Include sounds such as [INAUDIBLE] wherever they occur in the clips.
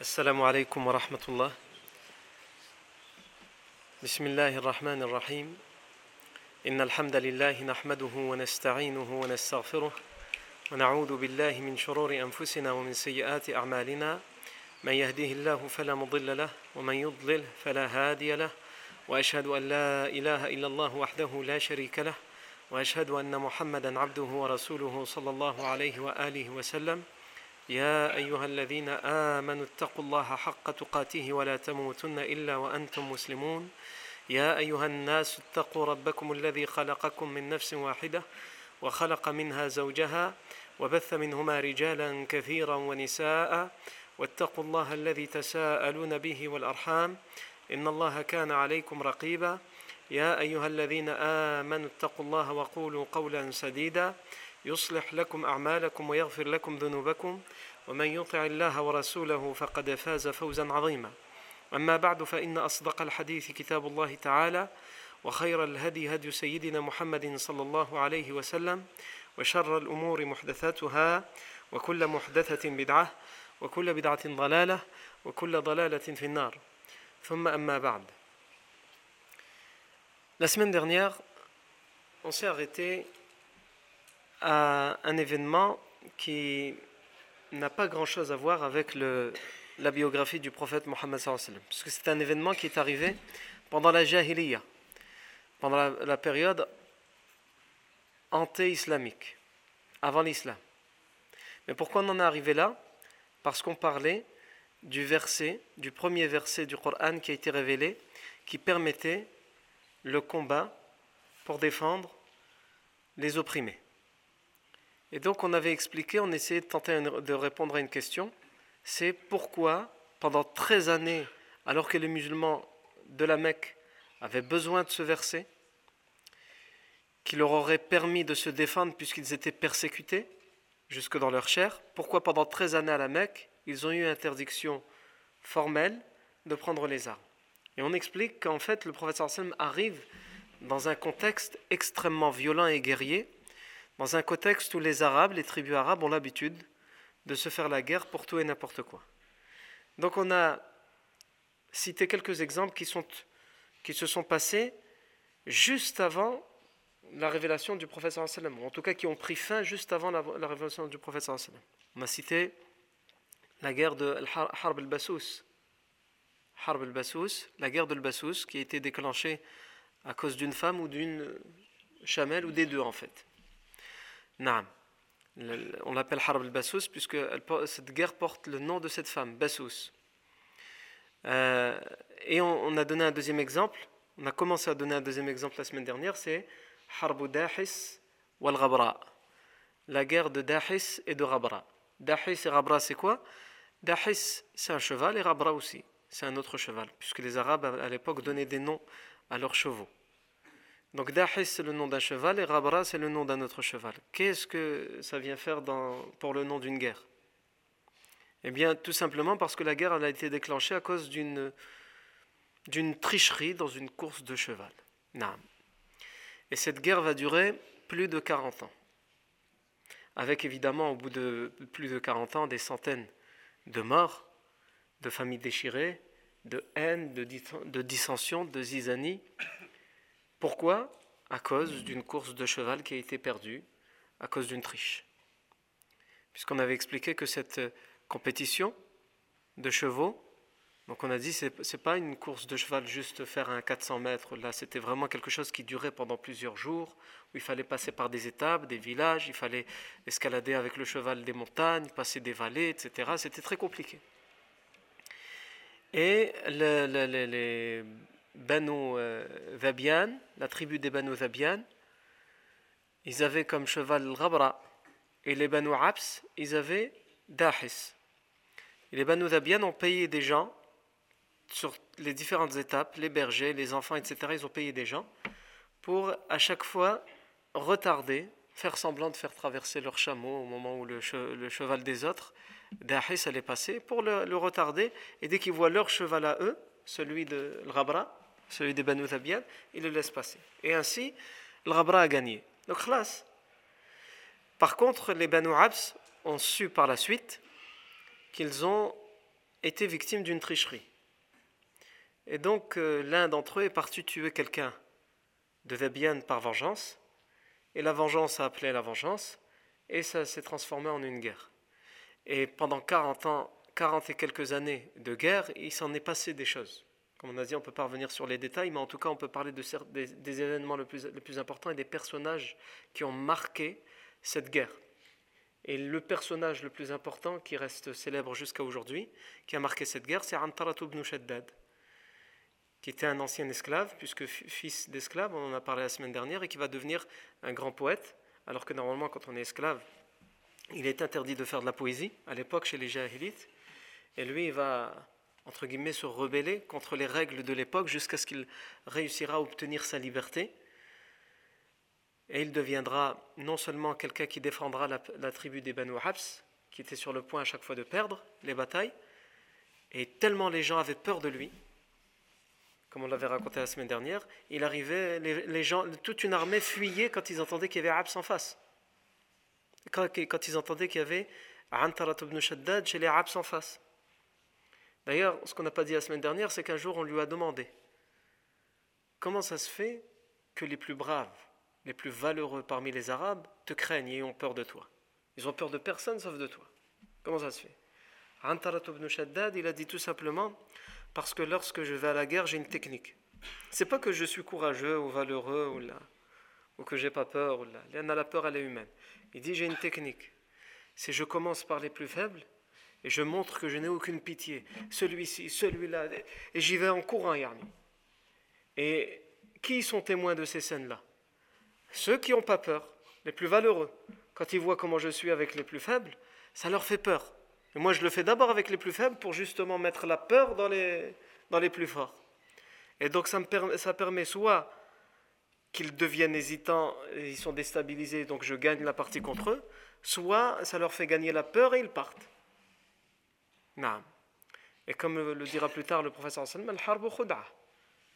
السلام عليكم ورحمة الله. بسم الله الرحمن الرحيم. إن الحمد لله نحمده ونستعينه ونستغفره ونعوذ بالله من شرور أنفسنا ومن سيئات أعمالنا. من يهده الله فلا مضل له ومن يضلل فلا هادي له. وأشهد أن لا إله إلا الله وحده لا شريك له. وأشهد أن محمدا عبده ورسوله صلى الله عليه وآله وسلم. يا أيها الذين آمنوا اتقوا الله حق تقاته ولا تموتن إلا وأنتم مسلمون. يا أيها الناس اتقوا ربكم الذي خلقكم من نفس واحدة وخلق منها زوجها وبث منهما رجالا كثيرا ونساء واتقوا الله الذي تساءلون به والأرحام. إن الله كان عليكم رقيبا. يا أيها الذين آمنوا اتقوا الله وقولوا قولا سديدا. يصلح لكم أعمالكم ويغفر لكم ذنوبكم ومن يطع الله ورسوله فقد فاز فوزا عظيما. أما بعد فإن أصدق الحديث كتاب الله تعالى وخير الهدي هدي سيدنا محمد صلى الله عليه وسلم وشر الأمور محدثاتها وكل محدثة بدعة وكل بدعة ضلالة وكل ضلالة في النار. ثم أما بعد. La semaine dernière, on s'est arrêté à un événement qui n'a pas grand-chose à voir avec la biographie du prophète Mohammed parce que c'est un événement qui est arrivé pendant la Jahiliya, pendant la, la période anté-islamique, avant l'islam. Mais pourquoi on en est arrivé là? Parce qu'on parlait du verset, du premier verset du Coran qui a été révélé, qui permettait le combat pour défendre les opprimés. Et donc on avait expliqué, on essayait de tenter de répondre à une question, c'est pourquoi pendant 13 années, alors que les musulmans de la Mecque avaient besoin de ce verset, qui leur aurait permis de se défendre puisqu'ils étaient persécutés jusque dans leur chair, pourquoi pendant 13 années à la Mecque, ils ont eu interdiction formelle de prendre les armes? Et on explique qu'en fait le prophète sallam arrive dans un contexte extrêmement violent et guerrier, dans un contexte où les Arabes, les tribus arabes ont l'habitude de se faire la guerre pour tout et n'importe quoi. Donc on a cité quelques exemples qui, se sont passés juste avant la révélation du prophète ou en tout cas qui ont pris fin juste avant la, la révélation du prophète sallam. On a cité la guerre de Harb al-Bassous, Harb al-Bassous, la guerre de al-Bassous qui a été déclenchée à cause d'une femme ou d'une chamelle ou des deux en fait. On l'appelle Harb al-Bassous puisque cette guerre porte le nom de cette femme, Bassous. Euh, et on, on, a donné un deuxième exemple, on a commencé à donner un deuxième exemple la semaine dernière, c'est Harb Dahis wal Ghabra. La guerre de Dahis et de Ghabra. Dahis et Ghabra c'est quoi? Dahis c'est un cheval et Ghabra aussi, c'est un autre cheval, puisque les Arabes à l'époque donnaient des noms à leurs chevaux. Donc Dahis c'est le nom d'un cheval et Rabra c'est le nom d'un autre cheval. Qu'est-ce que ça vient faire pour le nom d'une guerre? Eh bien tout simplement parce que la guerre a été déclenchée à cause d'une, tricherie dans une course de cheval. Naam. Et cette guerre va durer plus de 40 ans. Avec évidemment au bout de plus de 40 ans des centaines de morts, de familles déchirées, de haine, de, de dissension, de zizanie. Pourquoi? À cause d'une course de cheval qui a été perdue, à cause d'une triche. Puisqu'on avait expliqué que cette compétition de chevaux, donc on a dit c'est c'est pas une course de cheval juste faire un 400 mètres. Là, c'était vraiment quelque chose qui durait pendant plusieurs jours, où il fallait passer par des étapes, des villages, il fallait escalader avec le cheval des montagnes, passer des vallées, etc. C'était très compliqué. Et le, le, le, les Banu Zabian, la tribu des Banu Zabian, ils avaient comme cheval Ghabra. Et les Banu Abs, ils avaient Dahis. Les Banu Zabian ont payé des gens sur les différentes étapes, les bergers, les enfants, etc. Ils ont payé des gens pour à chaque fois retarder, faire semblant de faire traverser leur chameau au moment où le cheval des autres, Dahis, allait passer, pour le, le retarder. Et dès qu'ils voient leur cheval à eux, celui de Rabra, celui des Banu Zabian, ils le laissent passer. Et ainsi, le Rabra a gagné. Donc, khlas. Par contre, les Banu Abs ont su par la suite qu'ils ont étaient victimes d'une tricherie. Et donc euh, l'un d'entre eux est parti tuer quelqu'un de Vébian par vengeance, et la vengeance a appelé la vengeance, et ça s'est transformé en une guerre. Et pendant 40 ans, 40 et quelques années de guerre, il s'en est passé des choses. Comme on a dit, on ne peut pas revenir sur les détails, mais en tout cas, on peut parler de des, événements les plus, importants et des personnages qui ont marqué cette guerre. Et le personnage le plus important qui reste célèbre jusqu'à aujourd'hui, qui a marqué cette guerre, c'est Antarat ibn qui était un ancien esclave, puisque fils d'esclave, on en a parlé la semaine dernière, et qui va devenir un grand poète, alors que normalement, quand on est esclave, il est interdit de faire de la poésie, à l'époque chez les Jahilites, et lui, il va, entre guillemets, se rebeller contre les règles de l'époque jusqu'à ce qu'il réussira à obtenir sa liberté. Et il deviendra non seulement quelqu'un qui défendra la, tribu des Banu Habs, qui était sur le point à chaque fois de perdre les batailles, et tellement les gens avaient peur de lui, comme on l'avait raconté la semaine dernière, il arrivait, les, gens, toute une armée fuyait quand ils entendaient qu'il y avait Habs en face. Quand, quand ils entendaient qu'il y avait Antarat ibn Shaddad chez les Habs en face. D'ailleurs, ce qu'on n'a pas dit la semaine dernière, c'est qu'un jour on lui a demandé Comment ça se fait que les plus braves, les plus valeureux parmi les Arabes te craignent et ont peur de toi? Ils ont peur de personne sauf de toi. Comment ça se fait? Antarat ibn Shaddad, il a dit tout simplement Parce que lorsque je vais à la guerre, j'ai une technique. C'est pas que je suis courageux ou valeureux ou, là, ou que j'ai pas peur. Ou là. La peur, elle est humaine. Il dit J'ai une technique. C'est je commence par les plus faibles et je montre que je n'ai aucune pitié. Celui-ci, celui-là. Et j'y vais en courant, Yarni. Et qui sont témoins de ces scènes-là? Ceux qui n'ont pas peur, les plus valeureux. Quand ils voient comment je suis avec les plus faibles, ça leur fait peur. Et moi, je le fais d'abord avec les plus faibles pour justement mettre la peur dans les, dans les plus forts. Et donc, ça, me permet, soit qu'ils deviennent hésitants, ils sont déstabilisés, donc je gagne la partie contre eux, soit ça leur fait gagner la peur et ils partent. Et comme le dira plus tard le professeur Salman,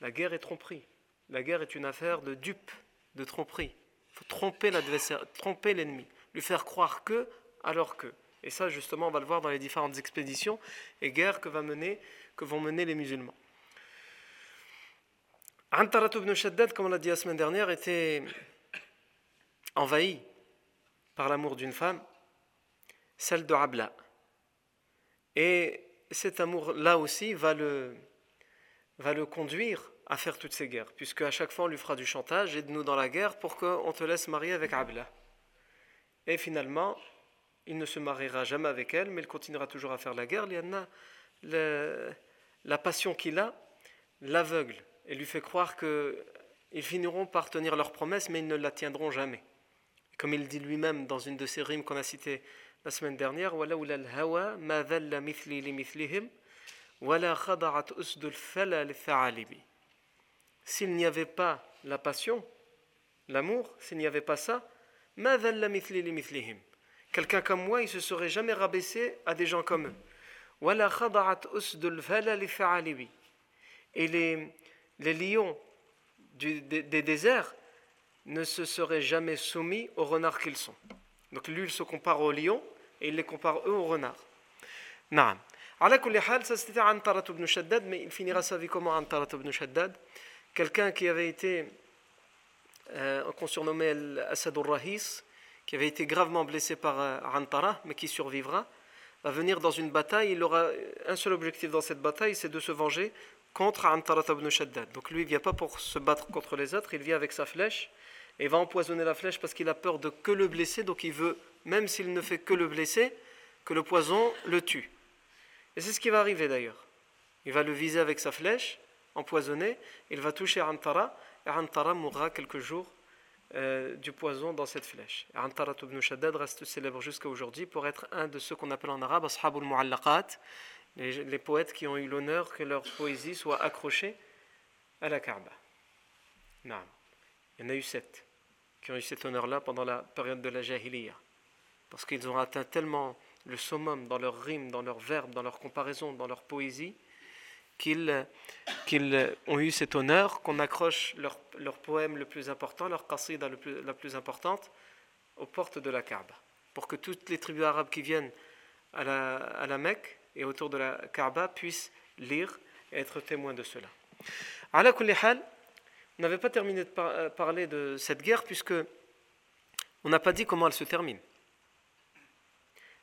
la guerre est tromperie. La guerre est une affaire de dupe, de tromperie. Il faut tromper l'adversaire, tromper l'ennemi, lui faire croire que alors que. Et ça, justement, on va le voir dans les différentes expéditions et guerres que, vont mener les musulmans. Antarat ibn Shaddad, comme on l'a dit la semaine dernière, était envahi par l'amour d'une femme, celle de Abla. Et cet amour-là aussi va le, va le conduire à faire toutes ces guerres, puisque à chaque fois on lui fera du chantage, aide-nous dans la guerre pour qu'on te laisse marier avec Abla. Et finalement, il ne se mariera jamais avec elle, mais il continuera toujours à faire la guerre. Liana, la passion qu'il a l'aveugle et lui fait croire qu'ils finiront par tenir leur promesse, mais ils ne la tiendront jamais. Comme il dit lui-même dans une de ses rimes qu'on a citées la semaine dernière S'il n'y avait pas la passion, l'amour, s'il n'y avait pas ça, Quelqu'un comme moi, il se serait jamais rabaissé à des gens comme eux. Et les, lions des, déserts ne se seraient jamais soumis aux renards qu'ils sont. Donc lui, il se compare aux lions, et il les compare eux aux renards. Naam. Ça c'était Antarat ibn Shaddad, mais il finira sa vie comment Antarat ibn Shaddad? Quelqu'un qui avait été, euh, qu'on surnommait Asad al-Rahis, qui avait été gravement blessé par euh, Antara, mais qui survivra, va venir dans une bataille. Il aura un seul objectif dans cette bataille, c'est de se venger contre Antarat ibn Shaddad. Donc lui, il ne vient pas pour se battre contre les autres, il vient avec sa flèche et va empoisonner la flèche parce qu'il a peur de que le blesser, donc il veut même s'il ne fait que le blesser, que le poison le tue. Et c'est ce qui va arriver d'ailleurs. Il va le viser avec sa flèche, empoisonné, il va toucher Antara, et Antara mourra quelques jours euh, du poison dans cette flèche. Antara ibn Shaddad reste célèbre jusqu'à aujourd'hui pour être un de ceux qu'on appelle en arabe Ashabul Mu'allaqat, les, poètes qui ont eu l'honneur que leur poésie soit accrochée à la Kaaba. Il y en a eu sept qui ont eu cet honneur-là pendant la période de la Jahiliyyah parce qu'ils ont atteint tellement le summum dans leurs rimes, dans leurs verbes, dans leurs comparaisons, dans leur poésie, qu'ils ont eu cet honneur qu'on accroche leur, poème le plus important, leur qasida la plus importante, aux portes de la Kaaba. Pour que toutes les tribus arabes qui viennent à la, à Mecque et autour de la Kaaba puissent lire et être témoins de cela. Ala hal, on n'avait pas terminé de euh, parler de cette guerre puisque on n'a pas dit comment elle se termine.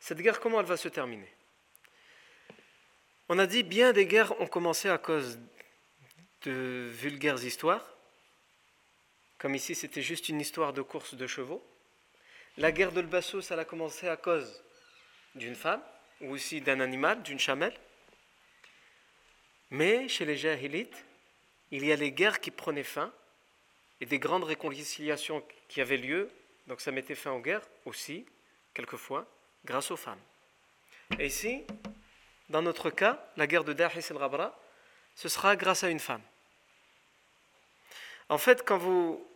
Cette guerre, comment elle va se terminer? On a dit bien des guerres ont commencé à cause de vulgaires histoires, comme ici c'était juste une histoire de course de chevaux. La guerre de Basso, ça a commencé à cause d'une femme, ou aussi d'un animal, d'une chamelle. Mais chez les Jahilites, il y a les guerres qui prenaient fin et des grandes réconciliations qui avaient lieu, donc ça mettait fin aux guerres aussi, quelquefois, grâce aux femmes. Et ici, dans notre cas, la guerre de Dahis el-Rabra, ce sera grâce à une femme. En fait, quand vous,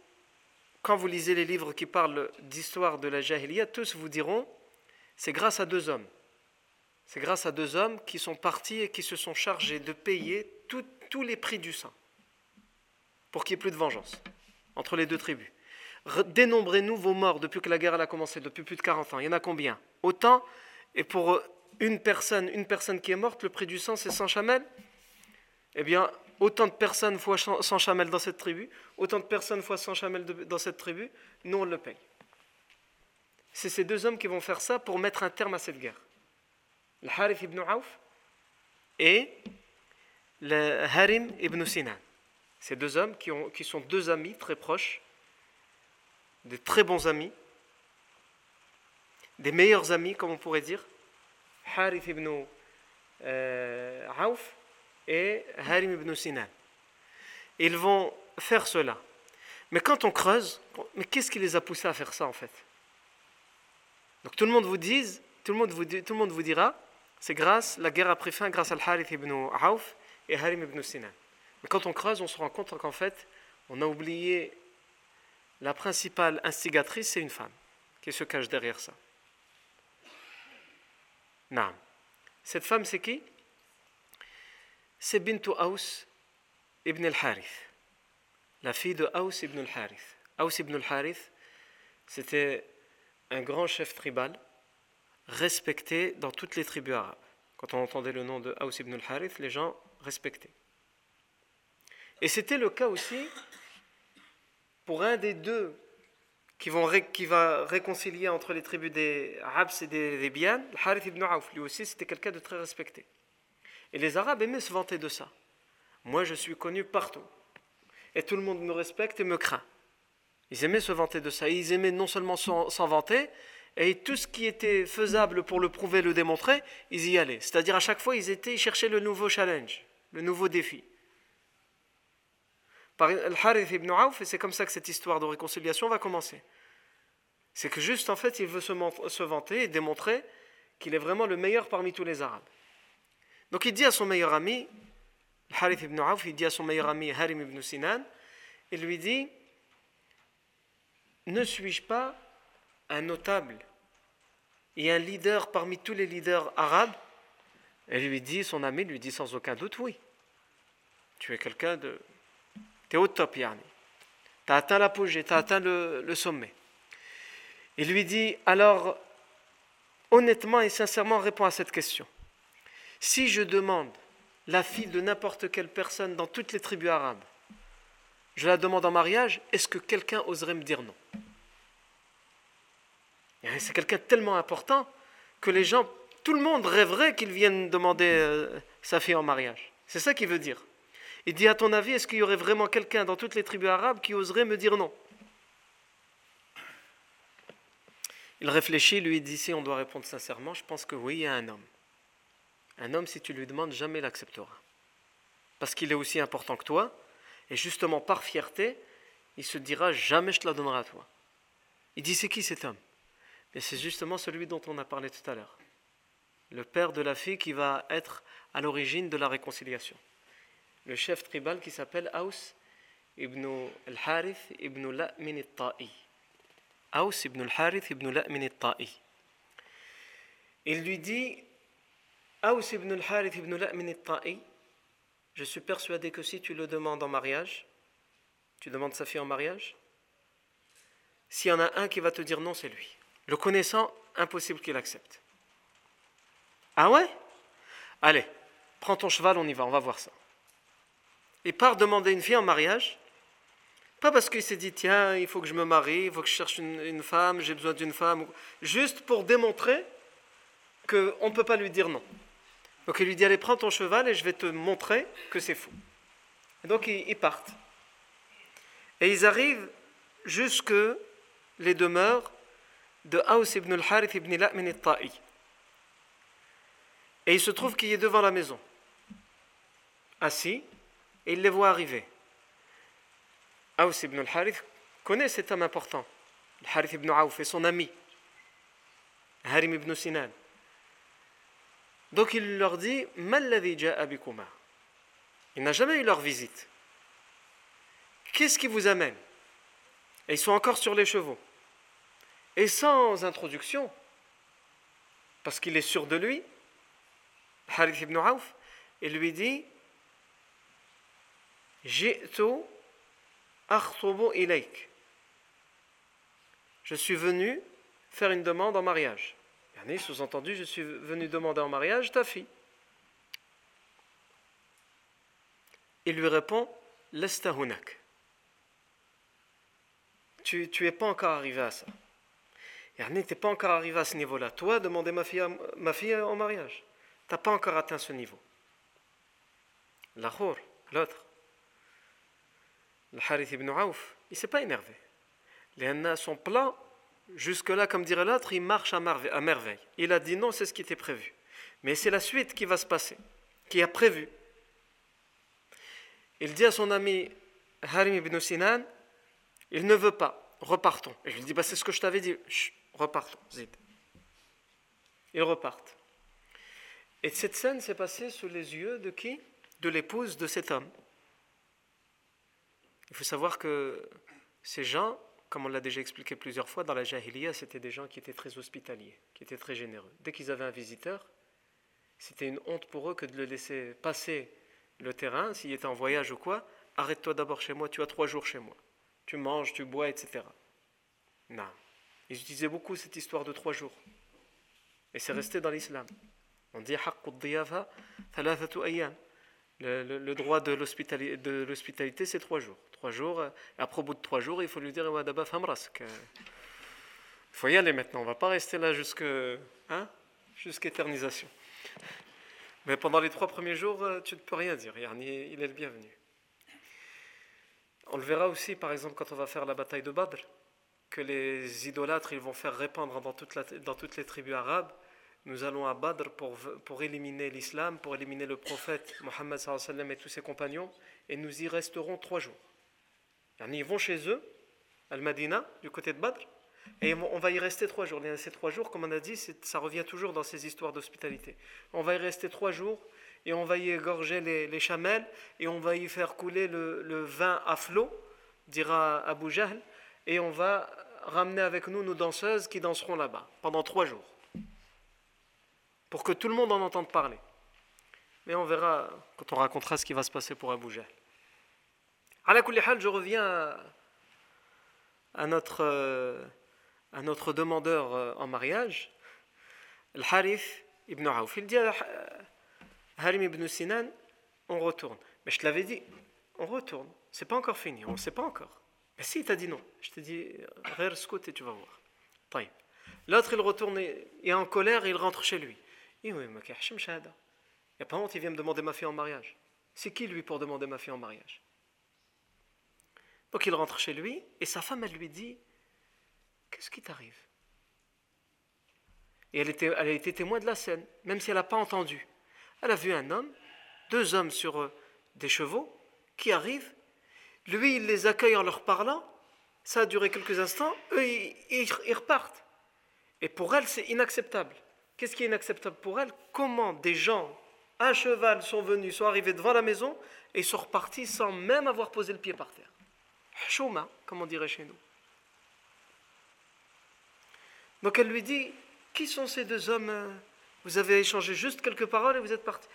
quand vous lisez les livres qui parlent d'histoire de la Jahiliya, tous vous diront, c'est grâce à deux hommes. C'est grâce à deux hommes qui sont partis et qui se sont chargés de payer tous les prix du sang pour qu'il n'y ait plus de vengeance entre les deux tribus. Dénombrez-nous vos morts depuis que la guerre a commencé, depuis plus de 40 ans. Il y en a combien? Autant. Et pour une personne, une personne qui est morte, le prix du sang, c'est 100 chamelles? Eh bien, autant de personnes fois 100 chamelles dans cette tribu, autant de personnes fois 100 chamelles dans cette tribu, nous on le paye. C'est ces deux hommes qui vont faire ça pour mettre un terme à cette guerre. Le Harith ibn Auf et le Harim ibn Sinan. Ces deux hommes qui sont deux amis très proches, des très bons amis, des meilleurs amis, comme on pourrait dire, Harith ibn euh, Auf et Harim ibn Sinan. Ils vont faire cela. Mais quand on creuse, mais qu'est-ce qui les a poussés à faire ça en fait? Donc tout le monde vous dit, tout le monde vous, tout le monde vous dira, c'est grâce, la guerre a pris fin grâce à Harith ibn Auf et Harim ibn Sinan. Mais quand on creuse, on se rend compte qu'en fait, on a oublié la principale instigatrice, c'est une femme qui se cache derrière ça. Non. Cette femme, c'est qui? C'est Bintu Aus ibn al-Harith, la fille de Aus ibn al-Harith. Aus ibn al-Harith, c'était un grand chef tribal, respecté dans toutes les tribus arabes. Quand on entendait le nom de Aus ibn al-Harith, les gens respectaient. Et c'était le cas aussi pour un des deux qui, vont qui va réconcilier entre les tribus des Arabes et des, des Bian, Harith ibn Auf, lui aussi, c'était quelqu'un de très respecté. Et les Arabes aimaient se vanter de ça. Moi, je suis connu partout. Et tout le monde me respecte et me craint. Ils aimaient se vanter de ça. ils aimaient non seulement s'en vanter, et tout ce qui était faisable pour le prouver, le démontrer, ils y allaient. C'est-à-dire à chaque fois, ils étaient, ils cherchaient le nouveau challenge, le nouveau défi par Al-Harith ibn Auf, et c'est comme ça que cette histoire de réconciliation va commencer. C'est que juste en fait, il veut se, vanter et démontrer qu'il est vraiment le meilleur parmi tous les Arabes. Donc il dit à son meilleur ami, Al-Harith ibn Auf, il dit à son meilleur ami Harim ibn Sinan, il lui dit Ne suis-je pas un notable et un leader parmi tous les leaders arabes? Et lui dit, son ami lui dit sans aucun doute Oui. Tu es quelqu'un de tu es au top, yani. Tu as atteint l'apogée, tu as atteint le, sommet. Il lui dit alors, honnêtement et sincèrement, réponds à cette question. Si je demande la fille de n'importe quelle personne dans toutes les tribus arabes, je la demande en mariage, est-ce que quelqu'un oserait me dire non? C'est quelqu'un tellement important que les gens, tout le monde rêverait qu'il vienne demander euh, sa fille en mariage. C'est ça qu'il veut dire. Il dit à ton avis, est-ce qu'il y aurait vraiment quelqu'un dans toutes les tribus arabes qui oserait me dire non? Il réfléchit, lui dit si on doit répondre sincèrement, je pense que oui, il y a un homme. Un homme, si tu lui demandes, jamais l'acceptera. Parce qu'il est aussi important que toi, et justement par fierté, il se dira jamais je te la donnerai à toi. Il dit c'est qui cet homme? Mais c'est justement celui dont on a parlé tout à l'heure. Le père de la fille qui va être à l'origine de la réconciliation le chef tribal qui s'appelle Aus ibn al-Harith ibn La'min al-Ta'i. Aus ibn al-Harith ibn La'min al-Ta'i. Il lui dit Aus ibn al-Harith ibn La'min al-Ta'i, je suis persuadé que si tu le demandes en mariage, tu demandes sa fille en mariage, s'il y en a un qui va te dire non, c'est lui. Le connaissant, impossible qu'il accepte. Ah ouais? Allez, prends ton cheval, on y va, on va voir ça. Il part demander une fille en mariage, pas parce qu'il s'est dit, tiens, il faut que je me marie, il faut que je cherche une, femme, j'ai besoin d'une femme, juste pour démontrer qu'on ne peut pas lui dire non. Donc il lui dit, allez, prends ton cheval et je vais te montrer que c'est faux. Et donc ils, partent. Et ils arrivent jusque les demeures de Aus ibn al-Harith ibn La'min al-Ta'i. Et il se trouve qu'il est devant la maison, assis, et il les voit arriver. Aus ibn al-Harith connaît cet homme important, Harith ibn Auf, et son ami, Harim ibn Sinan. Donc il leur dit Il n'a jamais eu leur visite. Qu'est-ce qui vous amène? Et ils sont encore sur les chevaux. Et sans introduction, parce qu'il est sûr de lui, Harith ibn Auf, il lui dit Je suis venu faire une demande en mariage. Sous-entendu, je suis venu demander en mariage ta fille. Il lui répond Lestahunak. Tu n'es pas encore arrivé à ça. Tu n'es pas encore arrivé à ce niveau-là. Toi, demander ma fille, ma fille en mariage. Tu n'as pas encore atteint ce niveau. L'autre, le Harith ibn Auf, il ne s'est pas énervé. Les Anna sont plats Jusque-là, comme dirait l'autre, il marche à merveille. Il a dit non, c'est ce qui était prévu. Mais c'est la suite qui va se passer, qui a prévu. Il dit à son ami Harim ibn Sinan, il ne veut pas, repartons. Et je lui dis, bah, c'est ce que je t'avais dit, repartons, Zid. Ils repartent. Et cette scène s'est passée sous les yeux de qui? De l'épouse de cet homme. Il faut savoir que ces gens comme on l'a déjà expliqué plusieurs fois, dans la Jahiliya, c'était des gens qui étaient très hospitaliers, qui étaient très généreux. Dès qu'ils avaient un visiteur, c'était une honte pour eux que de le laisser passer le terrain, s'il était en voyage ou quoi. Arrête-toi d'abord chez moi, tu as trois jours chez moi. Tu manges, tu bois, etc. Non. Ils utilisaient beaucoup cette histoire de trois jours. Et c'est resté dans l'islam. On dit le, droit de l'hospitalité, c'est trois jours trois jours. Après, au bout de trois jours, il faut lui dire Il faut y aller maintenant, on va pas rester là jusque, hein, jusqu'à éternisation. Mais pendant les trois premiers jours, euh, tu ne peux rien dire. Il est le bienvenu. On le verra aussi, par exemple, quand on va faire la bataille de Badr, que les idolâtres ils vont faire répandre dans toutes les tribus arabes. Nous allons à Badr pour, éliminer l'islam, pour éliminer le prophète Mohammed et tous ses compagnons, et nous y resterons trois jours. Ils vont chez eux, Al-Madina, du côté de Badr, et on va y rester trois jours. Ces trois jours, comme on a dit, ça revient toujours dans ces histoires d'hospitalité. On va y rester trois jours et on va y égorger les, les chamelles et on va y faire couler le, vin à flot, dira Abu Jahl, et on va ramener avec nous nos danseuses qui danseront là-bas pendant trois jours pour que tout le monde en entende parler. Mais on verra quand on racontera ce qui va se passer pour Abu Jahl je reviens à notre, à notre demandeur euh, en mariage, le Harith ibn Auf. Il dit à Harim ibn Sinan, on retourne. Mais je te l'avais dit, on retourne. C'est pas encore fini, on ne sait pas encore. Mais si, il t'a dit non. Je te dis, scout et tu vas voir. L'autre, il retourne et est en colère et il rentre chez lui. Il n'y a pas il vient me demander ma fille en mariage. C'est qui lui pour demander ma fille en mariage? Donc il rentre chez lui et sa femme, elle lui dit Qu'est-ce qui t'arrive? Et elle, était, elle a été témoin de la scène, même si elle n'a pas entendu. Elle a vu un homme, deux hommes sur euh, des chevaux, qui arrivent. Lui, il les accueille en leur parlant. Ça a duré quelques instants. Eux, ils repartent. Et pour elle, c'est inacceptable. Qu'est-ce qui est inacceptable pour elle? Comment des gens à cheval sont venus, sont arrivés devant la maison et sont repartis sans même avoir posé le pied par terre? Chouma, comme on dirait chez nous. Donc elle lui dit Qui sont ces deux hommes? Vous avez échangé juste quelques paroles et vous êtes partis.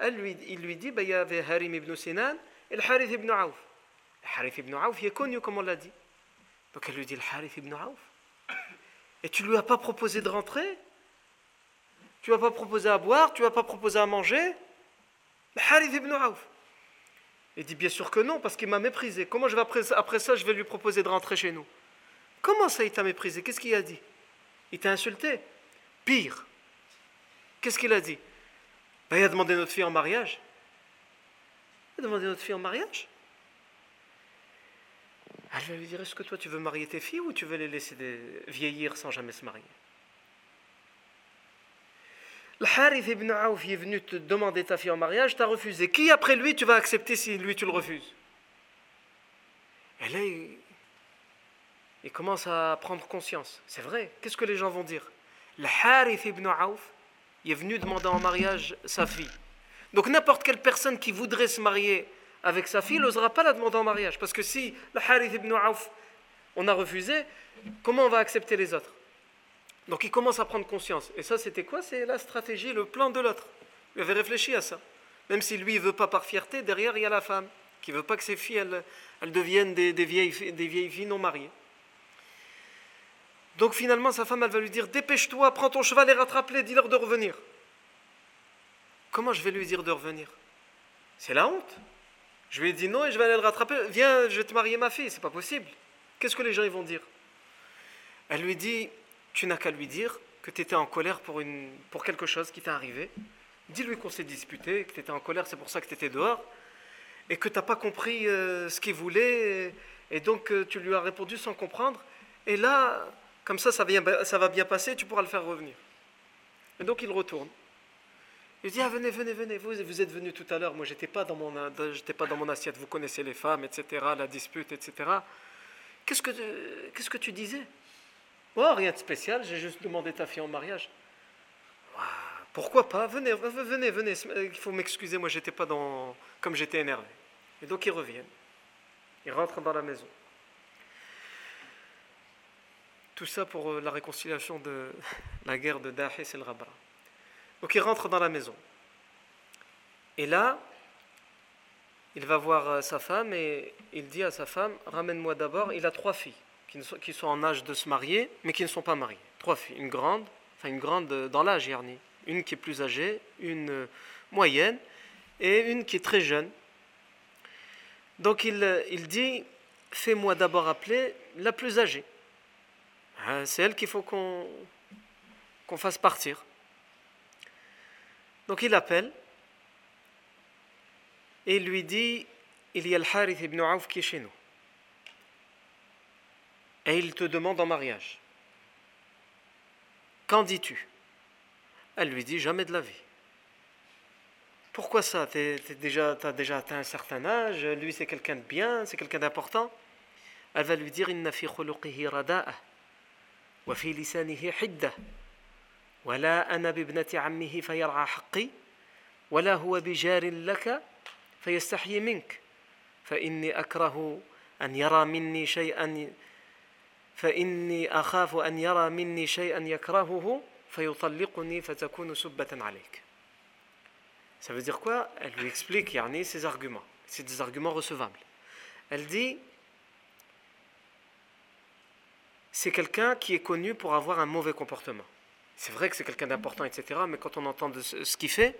Elle lui, il lui dit bah, Il y avait Harim ibn Sinan et le Harith ibn Auf. Le Harith ibn Auf, il est connu, comme on l'a dit. Donc elle lui dit Le Harith ibn Auf? Et tu lui as pas proposé de rentrer? Tu vas pas proposer à boire, tu vas pas proposer à manger Harith ibn Auf. Il dit bien sûr que non, parce qu'il m'a méprisé. Comment je vais après, après ça, je vais lui proposer de rentrer chez nous? Comment ça, il t'a méprisé? Qu'est-ce qu'il a dit? Il t'a insulté? Pire. Qu'est-ce qu'il a dit? Ben, Il a demandé notre fille en mariage. Il a demandé notre fille en mariage. Elle va lui dire Est-ce que toi tu veux marier tes filles ou tu veux les laisser vieillir sans jamais se marier? Le Harith ibn Auf est venu te demander ta fille en mariage, t'as refusé. Qui après lui tu vas accepter si lui tu le refuses? Et là, il, commence à prendre conscience. C'est vrai, qu'est-ce que les gens vont dire? Le Harith ibn Auf est venu demander en mariage sa fille. Donc n'importe quelle personne qui voudrait se marier avec sa fille n'osera pas la demander en mariage. Parce que si le Harith ibn Auf, on a refusé, comment on va accepter les autres? Donc il commence à prendre conscience. Et ça, c'était quoi? C'est la stratégie, le plan de l'autre. Il avait réfléchi à ça. Même si lui, il veut pas par fierté, derrière, il y a la femme qui veut pas que ses filles, elles, deviennent des, vieilles, des vieilles filles non mariées. Donc finalement, sa femme, elle va lui dire Dépêche-toi, prends ton cheval et rattrape-les, dis-leur de revenir. Comment je vais lui dire de revenir? C'est la honte. Je lui ai dit non et je vais aller le rattraper. Viens, je vais te marier ma fille. C'est pas possible. Qu'est-ce que les gens ils vont dire? Elle lui dit Tu n'as qu'à lui dire que tu étais en colère pour, une, pour quelque chose qui t'est arrivé. Dis-lui qu'on s'est disputé, que tu étais en colère, c'est pour ça que tu étais dehors. Et que tu n'as pas compris euh, ce qu'il voulait. Et, donc euh, tu lui as répondu sans comprendre. Et là, comme ça, ça, ça va bien passer, tu pourras le faire revenir. Et donc il retourne. Il dit, ah, venez, venez, venez, vous, vous êtes venu tout à l'heure, moi j'étais pas, dans mon, pas dans mon assiette, vous connaissez les femmes, etc., la dispute, etc. Qu'est-ce que, qu'est-ce que tu disais? Oh, rien de spécial, j'ai juste demandé ta fille en mariage. Pourquoi pas? Venez, venez, venez, il faut m'excuser, moi j'étais pas dans... comme j'étais énervé. Et donc ils reviennent. Ils rentrent dans la maison. Tout ça pour euh, la réconciliation de [LAUGHS] la guerre de Dahis et le Rabra. Donc il rentre dans la maison. Et là, il va voir euh, sa femme et il dit à sa femme, ramène-moi d'abord, il a trois filles qui sont, en âge de se marier, mais qui ne sont pas mariées. Trois filles, une grande, enfin une grande euh, dans l'âge, Yarni, une qui est plus âgée, une euh, moyenne et une qui est très jeune. Donc il, il dit, fais-moi d'abord appeler la plus âgée. Hein, c'est elle qu'il faut qu'on fasse partir. Donc il l'appelle et il lui dit Il y a le Harith ibn Auf qui est chez nous et il te demande en mariage. Qu'en dis-tu? Elle lui dit jamais de la vie. Pourquoi ça? Tu déjà, as déjà atteint un certain âge, lui c'est quelqu'un de bien, c'est quelqu'un d'important. Elle va lui dire Inna fi khuluqihi rada'a, wa fi lisanihi hidda, wa la ana bibnati ammihi fayar'a haqqi, wa la huwa bijarin laka fayastahyi mink, fa inni akrahu an yara minni shay'an فإني أخاف أن يرى مني شيئا يكرهه فيطلقني فتكون سبة عليك Ça veut dire quoi Elle lui explique yani, ses arguments. C'est des arguments recevables. Elle dit c'est quelqu'un qui est connu pour avoir un mauvais comportement. C'est vrai que c'est quelqu'un d'important, etc. Mais quand on entend de ce, qu'il fait,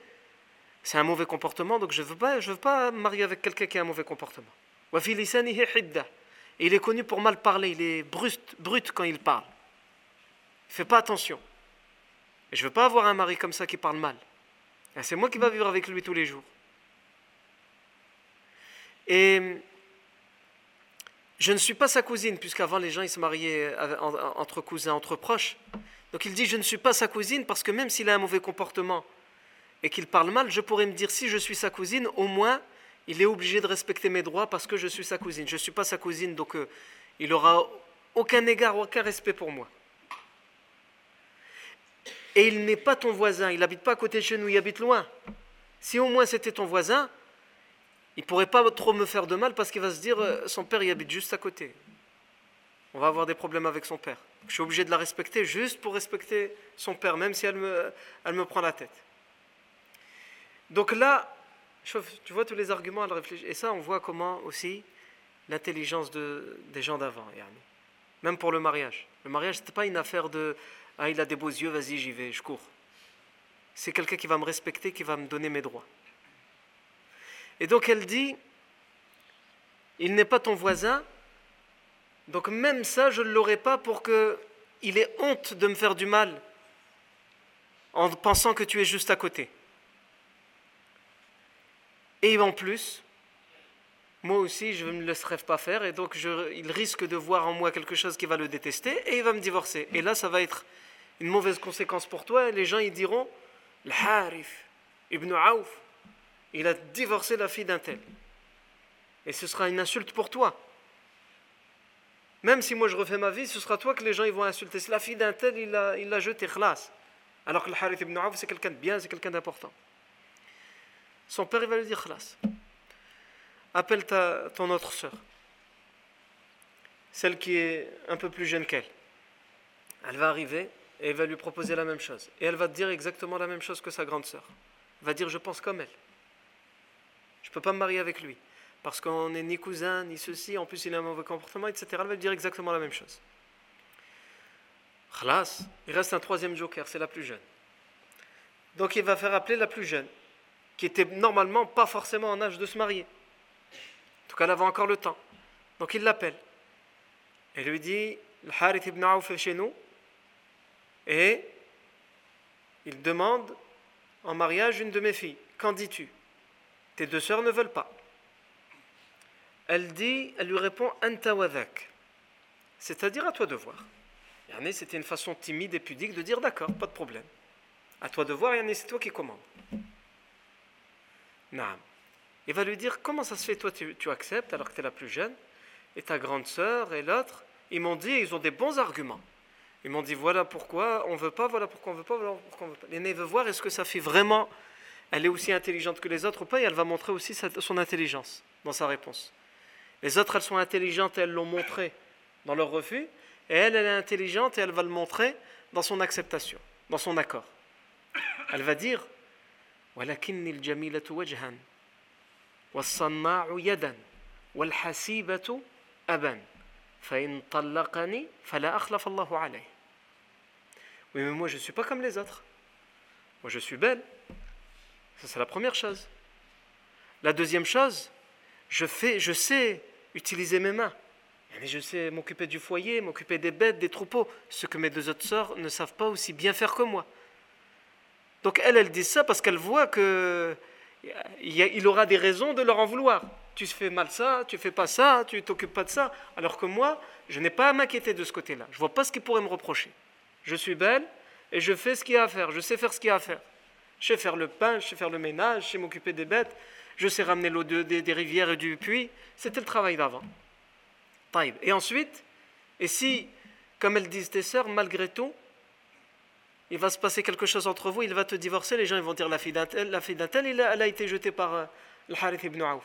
c'est un mauvais comportement. Donc je ne veux, pas, je veux pas me marier avec quelqu'un qui a un mauvais comportement. Et il est connu pour mal parler. Il est brut, brut quand il parle. Il ne fait pas attention. Et je ne veux pas avoir un mari comme ça qui parle mal. C'est moi qui va vivre avec lui tous les jours. Et je ne suis pas sa cousine, puisqu'avant les gens ils se mariaient entre cousins, entre proches. Donc il dit, je ne suis pas sa cousine parce que même s'il a un mauvais comportement et qu'il parle mal, je pourrais me dire, si je suis sa cousine, au moins, il est obligé de respecter mes droits parce que je suis sa cousine. Je ne suis pas sa cousine, donc euh, il aura aucun égard, aucun respect pour moi. Et il n'est pas ton voisin, il n'habite pas à côté de chez nous, il habite loin. Si au moins c'était ton voisin, il ne pourrait pas trop me faire de mal parce qu'il va se dire, euh, son père il habite juste à côté. On va avoir des problèmes avec son père. Je suis obligé de la respecter juste pour respecter son père, même si elle me, elle me prend la tête. Donc là, tu vois tous les arguments, elle réfléchit. Et ça, on voit comment aussi l'intelligence de, des gens d'avant. Même pour le mariage. Le mariage, ce n'était pas une affaire de Ah, il a des beaux yeux, vas-y, j'y vais, je cours. c'est quelqu'un qui va me respecter, qui va me donner mes droits. Et donc elle dit, il n'est pas ton voisin, donc même ça, je ne l'aurai pas pour qu'il ait honte de me faire du mal en pensant que tu es juste à côté. Et en plus, moi aussi, je ne me laisserai pas faire, et donc il risque de voir en moi quelque chose qui va le détester, et il va me divorcer. Et là, ça va être une mauvaise conséquence pour toi, et les gens, ils diront, le Harif ibn Aouf, il a divorcé la fille d'un tel. Et ce sera une insulte pour toi. Même si moi je refais ma vie, ce sera toi que les gens ils vont insulter. C'est la fille d'un tel, il l'a il jeté khlas. Alors que le Harith ibn Aouf, c'est quelqu'un de bien, c'est quelqu'un d'important. Son père, va lui dire khlas appelle ta, ton autre sœur, celle qui est un peu plus jeune qu'elle. Elle va arriver et elle va lui proposer la même chose. Et elle va dire exactement la même chose que sa grande sœur. Elle va dire Je pense comme elle. Je ne peux pas me marier avec lui. Parce qu'on n'est ni cousin, ni ceci, en plus il a un mauvais comportement, etc. Elle va dire exactement la même chose. Khlas, il reste un troisième joker, c'est la plus jeune. Donc il va faire appeler la plus jeune, qui était normalement pas forcément en âge de se marier. En tout cas, elle avait encore le temps. Donc il l'appelle. Et lui dit Le Harith ibn est chez nous. Et il demande en mariage une de mes filles. Qu'en dis-tu? Tes deux sœurs ne veulent pas. Elle dit, elle lui répond Anta C'est-à-dire à toi de voir. C'était une façon timide et pudique de dire d'accord, pas de problème. À toi de voir, c'est toi qui commandes. Naam. Il va lui dire comment ça se fait toi tu, acceptes alors que tu es la plus jeune? Et ta grande sœur et l'autre ils m'ont dit ils ont des bons arguments. Ils m'ont dit voilà pourquoi on veut pas voilà pourquoi on veut pas voilà pourquoi on veut pas. L'aîné veut voir est-ce que ça fait vraiment elle est aussi intelligente que les autres ou pas et elle va montrer aussi son intelligence dans sa réponse. Les autres elles sont intelligentes et elles l'ont montré dans leur refus et elle elle est intelligente et elle va le montrer dans son acceptation dans son accord. Elle va dire oui, mais moi je ne suis pas comme les autres. Moi je suis belle. Ça c'est la première chose. La deuxième chose, je, fais, je sais utiliser mes mains. Mais je sais m'occuper du foyer, m'occuper des bêtes, des troupeaux, ce que mes deux autres sœurs ne savent pas aussi bien faire que moi. Donc elle, elle dit ça parce qu'elle voit que il aura des raisons de leur en vouloir. Tu fais mal ça, tu fais pas ça, tu t'occupes pas de ça. Alors que moi, je n'ai pas à m'inquiéter de ce côté-là. Je vois pas ce qu'il pourrait me reprocher. Je suis belle et je fais ce qu'il y a à faire. Je sais faire ce qu'il y a à faire. Je sais faire le pain, je sais faire le ménage, je sais m'occuper des bêtes, je sais ramener l'eau des, rivières et du puits. C'était le travail d'avant. Et ensuite, et si, comme elles disent tes sœurs, malgré tout, il va se passer quelque chose entre vous, il va te divorcer, les gens vont dire la fille d'un tel, la fille d'un tel, elle a été jetée par euh, ibn Aouf.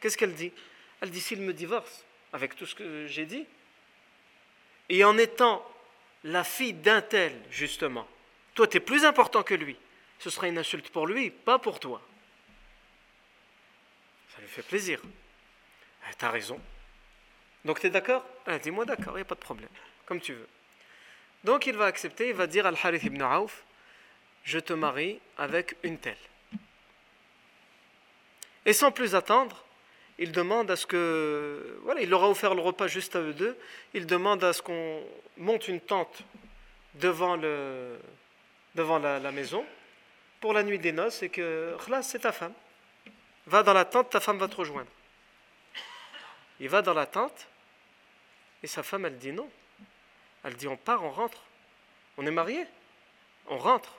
Qu'est-ce qu'elle dit? Elle dit s'il me divorce, avec tout ce que j'ai dit, et en étant la fille d'un tel, justement, toi tu es plus important que lui, ce sera une insulte pour lui, pas pour toi. Ça lui fait plaisir. Eh, tu as raison. Donc tu es d'accord? Eh, Dis-moi d'accord, il n'y a pas de problème, comme tu veux. Donc il va accepter, il va dire Al-Harith ibn Aouf Je te marie avec une telle. Et sans plus attendre, il demande à ce que. Voilà, il leur a offert le repas juste à eux deux. Il demande à ce qu'on monte une tente devant, la, maison pour la nuit des noces et que. Là, c'est ta femme. Va dans la tente, ta femme va te rejoindre. Il va dans la tente et sa femme, elle dit non. Elle dit on part, on rentre. On est mariés. On rentre.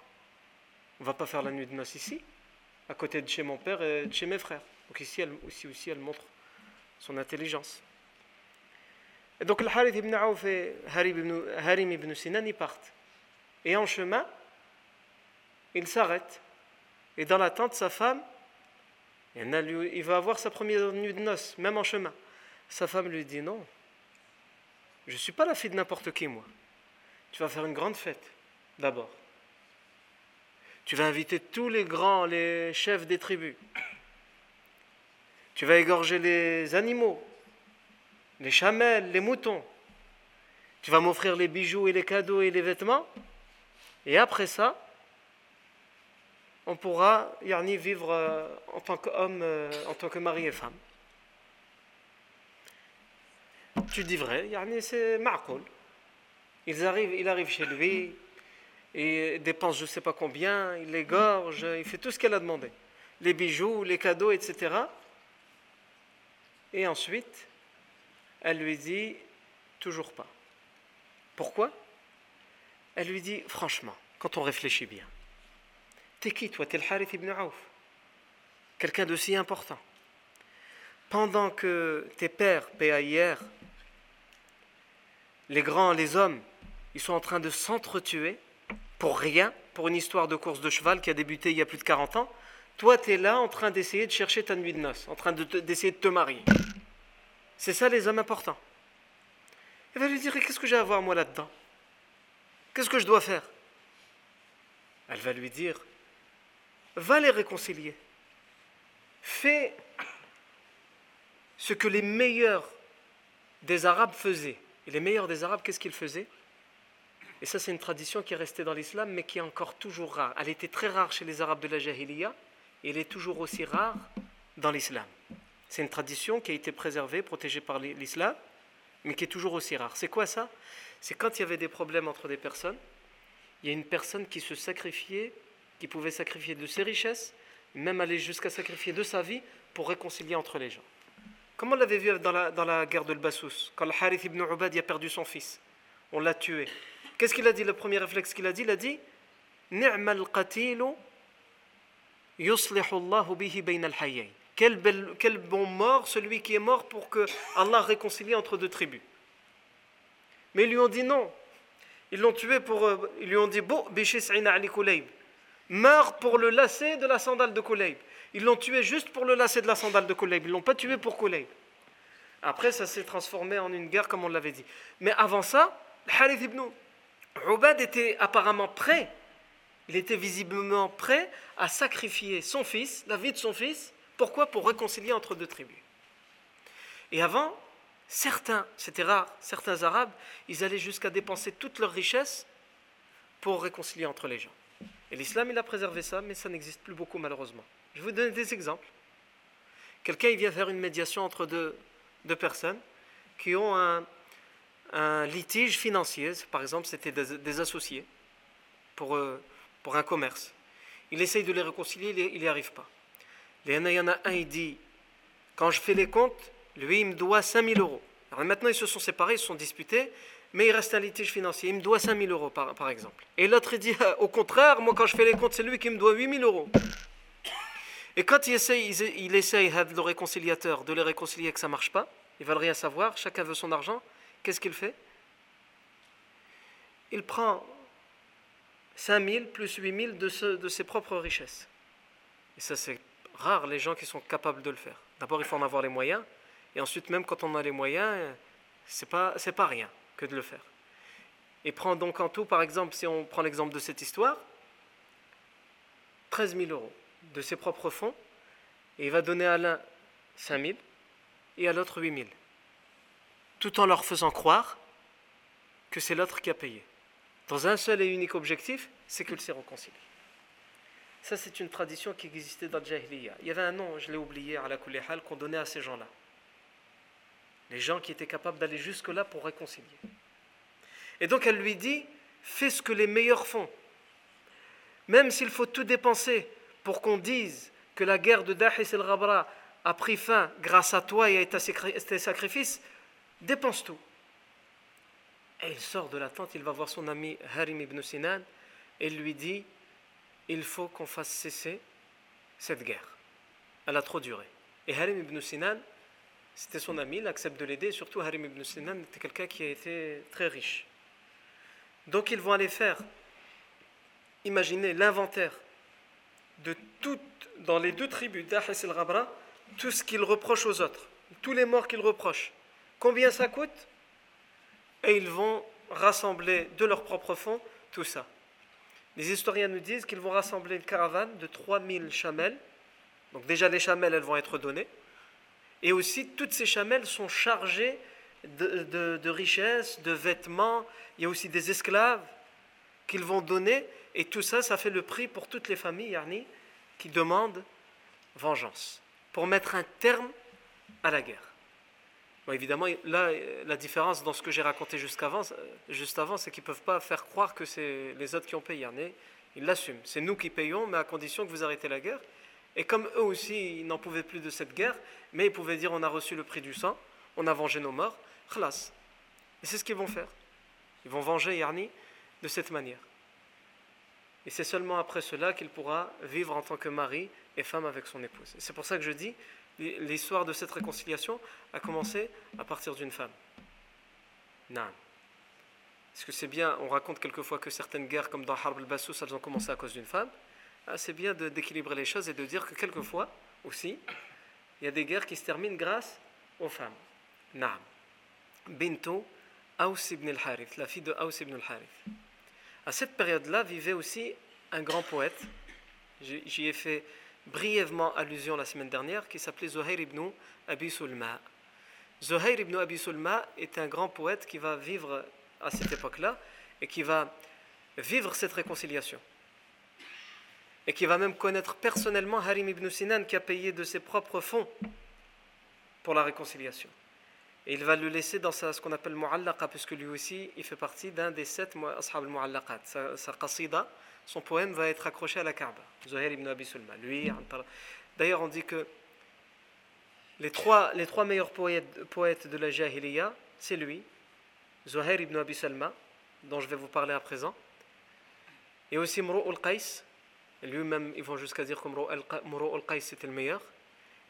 On va pas faire la nuit de noces ici, à côté de chez mon père et de chez mes frères. Donc ici, elle, aussi, aussi, elle montre son intelligence. Et donc le Harith ibn Aouf et Harim ibn Sinan y partent. Et en chemin, il s'arrête. Et dans la tente, sa femme, il va avoir sa première nuit de noces, même en chemin. Sa femme lui dit non, je ne suis pas la fille de n'importe qui, moi. Tu vas faire une grande fête, d'abord. Tu vas inviter tous les grands, les chefs des tribus. Tu vas égorger les animaux, les chamelles, les moutons. Tu vas m'offrir les bijoux et les cadeaux et les vêtements. Et après ça, on pourra yani, vivre euh, en tant qu'homme, euh, en tant que mari et femme. Tu dis vrai, c'est ma'koul. Il arrive, il arrive chez lui, il dépense je ne sais pas combien, il égorge, il fait tout ce qu'elle a demandé. Les bijoux, les cadeaux, etc. Et ensuite, elle lui dit toujours pas. Pourquoi? Elle lui dit franchement, quand on réfléchit bien, T'es qui toi? T'es le Harith ibn Auf. Quelqu'un de si important. Pendant que tes pères, hier, les grands, les hommes, ils sont en train de s'entretuer pour rien, pour une histoire de course de cheval qui a débuté il y a plus de 40 ans, toi tu es là en train d'essayer de chercher ta nuit de noces, en train d'essayer de, te marier. C'est ça les hommes importants. Elle va lui dire Qu'est-ce que j'ai à voir moi là-dedans? Qu'est-ce que je dois faire? Elle va lui dire va les réconcilier. Fais ce que les meilleurs des Arabes faisaient. Et les meilleurs des Arabes, qu'est-ce qu'ils faisaient? Et ça, c'est une tradition qui est restée dans l'islam, mais qui est encore toujours rare. Elle était très rare chez les Arabes de la Jahiliya, et elle est toujours aussi rare dans l'islam. C'est une tradition qui a été préservée, protégée par l'islam, mais qui est toujours aussi rare. C'est quoi ça? C'est quand il y avait des problèmes entre des personnes, il y a une personne qui se sacrifiait qui pouvait sacrifier de ses richesses, même aller jusqu'à sacrifier de sa vie pour réconcilier entre les gens. Comme on l'avait vu dans la, guerre de Bassous, quand le Harith ibn Ubad a perdu son fils, on l'a tué. Qu'est-ce qu'il a dit? Le premier réflexe qu'il a dit, il a dit Ni'mal qatilu bihi al quel, quel bon mort, celui qui est mort pour que Allah réconcilie entre deux tribus. Mais ils lui ont dit non. Ils l'ont tué pour. Euh, ils lui ont dit meurt pour le lacet de la sandale de Kulayb. Ils l'ont tué juste pour le lacet de la sandale de Kulayb. Ils ne l'ont pas tué pour Kulayb. Après, ça s'est transformé en une guerre, comme on l'avait dit. Mais avant ça, Harith ibn Ubad était apparemment prêt. Il était visiblement prêt à sacrifier son fils, la vie de son fils. Pourquoi? Pour réconcilier entre deux tribus. Et avant, certains, c'était rare, certains Arabes, ils allaient jusqu'à dépenser toute leur richesse pour réconcilier entre les gens. Et l'islam, il a préservé ça, mais ça n'existe plus beaucoup malheureusement. Je vais vous donner des exemples. Quelqu'un, vient faire une médiation entre deux, deux personnes qui ont un, litige financier. Par exemple, c'était des, associés pour, euh, pour un commerce. Il essaye de les réconcilier, il n'y arrive pas. Il y en a un, il dit, quand je fais les comptes, lui, il me doit 5000 euros. Maintenant, ils se sont séparés, ils se sont disputés mais il reste un litige financier. Il me doit 5 000 euros, par, par exemple. Et l'autre, il dit, [LAUGHS] au contraire, moi, quand je fais les comptes, c'est lui qui me doit 8 000 euros. Et quand il essaye, il, essaye, le réconciliateur, de les réconcilier que ça ne marche pas, ils ne veulent rien savoir, chacun veut son argent, qu'est-ce qu'il fait? Il prend 5 000 plus 8 000 de, de ses propres richesses. Et ça, c'est rare, les gens qui sont capables de le faire. D'abord, il faut en avoir les moyens. Et ensuite, même quand on a les moyens, c'est pas, pas rien que de le faire. Et prend donc en tout, par exemple, si on prend l'exemple de cette histoire, 13 000 euros de ses propres fonds, et il va donner à l'un 5 000 et à l'autre 8 000, tout en leur faisant croire que c'est l'autre qui a payé. Dans un seul et unique objectif, c'est qu'il s'est réconcilié. Ça, c'est une tradition qui existait dans le. Il y avait un nom, je l'ai oublié, à la Kulihal, qu'on donnait à ces gens-là. Les gens qui étaient capables d'aller jusque-là pour réconcilier. Et donc elle lui dit, fais ce que les meilleurs font. Même s'il faut tout dépenser pour qu'on dise que la guerre de Dahis el-Ghabra a pris fin grâce à toi et à tes sacrifices, dépense tout. Et il sort de la tente, il va voir son ami Harim ibn Sinan et lui dit, il faut qu'on fasse cesser cette guerre. Elle a trop duré. Et Harim ibn Sinan, c'était son ami, il accepte de l'aider. Surtout Harim ibn Sinan était quelqu'un qui a été très riche. Donc ils vont aller faire, imaginez l'inventaire de toutes, dans les deux tribus d'Ahis et Rabra, tout ce qu'ils reprochent aux autres, tous les morts qu'ils reprochent. Combien ça coûte? Et ils vont rassembler de leur propre fonds tout ça. Les historiens nous disent qu'ils vont rassembler une caravane de 3000 chamelles. Donc déjà les chamelles, elles vont être données. Et aussi, toutes ces chamelles sont chargées de, richesses, de vêtements. Il y a aussi des esclaves qu'ils vont donner. Et tout ça, ça fait le prix pour toutes les familles yani, qui demandent vengeance, pour mettre un terme à la guerre. Bon, évidemment, là, la différence dans ce que j'ai raconté jusqu'avant, euh, juste avant, c'est qu'ils ne peuvent pas faire croire que c'est les autres qui ont payé. Ils l'assument. C'est nous qui payons, mais à condition que vous arrêtez la guerre. Et comme eux aussi, ils n'en pouvaient plus de cette guerre, mais ils pouvaient dire on a reçu le prix du sang, on a vengé nos morts, khlas. Et c'est ce qu'ils vont faire. Ils vont venger Yarni de cette manière. Et c'est seulement après cela qu'il pourra vivre en tant que mari et femme avec son épouse. C'est pour ça que je dis, l'histoire de cette réconciliation a commencé à partir d'une femme. Non. Est-ce que c'est bien, on raconte quelquefois que certaines guerres, comme dans Harb al-Bassous, elles ont commencé à cause d'une femme. Ah, c'est bien d'équilibrer les choses et de dire que quelquefois aussi, il y a des guerres qui se terminent grâce aux femmes. Naam. Bintou Aus ibn al-Harith, la fille de Aus ibn al-Harith. À cette période-là vivait aussi un grand poète, j'y ai fait brièvement allusion la semaine dernière, qui s'appelait Zuhair ibn Abi Sulma. Zuhair ibn Abi Sulma est un grand poète qui va vivre à cette époque-là et qui va vivre cette réconciliation. Et qui va même connaître personnellement Harim ibn Sinan qui a payé de ses propres fonds pour la réconciliation. Et il va le laisser dans ce qu'on appelle Mu'allaqa, puisque lui aussi, il fait partie d'un des sept Ashab al-Mu'allaqat. Sa, sa son poème va être accroché à la Kaaba. Zuhair ibn Abi Sulma. D'ailleurs, on dit que les trois, meilleurs poètes, de la Jahiliya, c'est lui, Zuhair ibn Abi Salma, dont je vais vous parler à présent, et aussi Mro al-Qais, lui-même, ils vont jusqu'à dire que Mro al-Qais c'était le meilleur,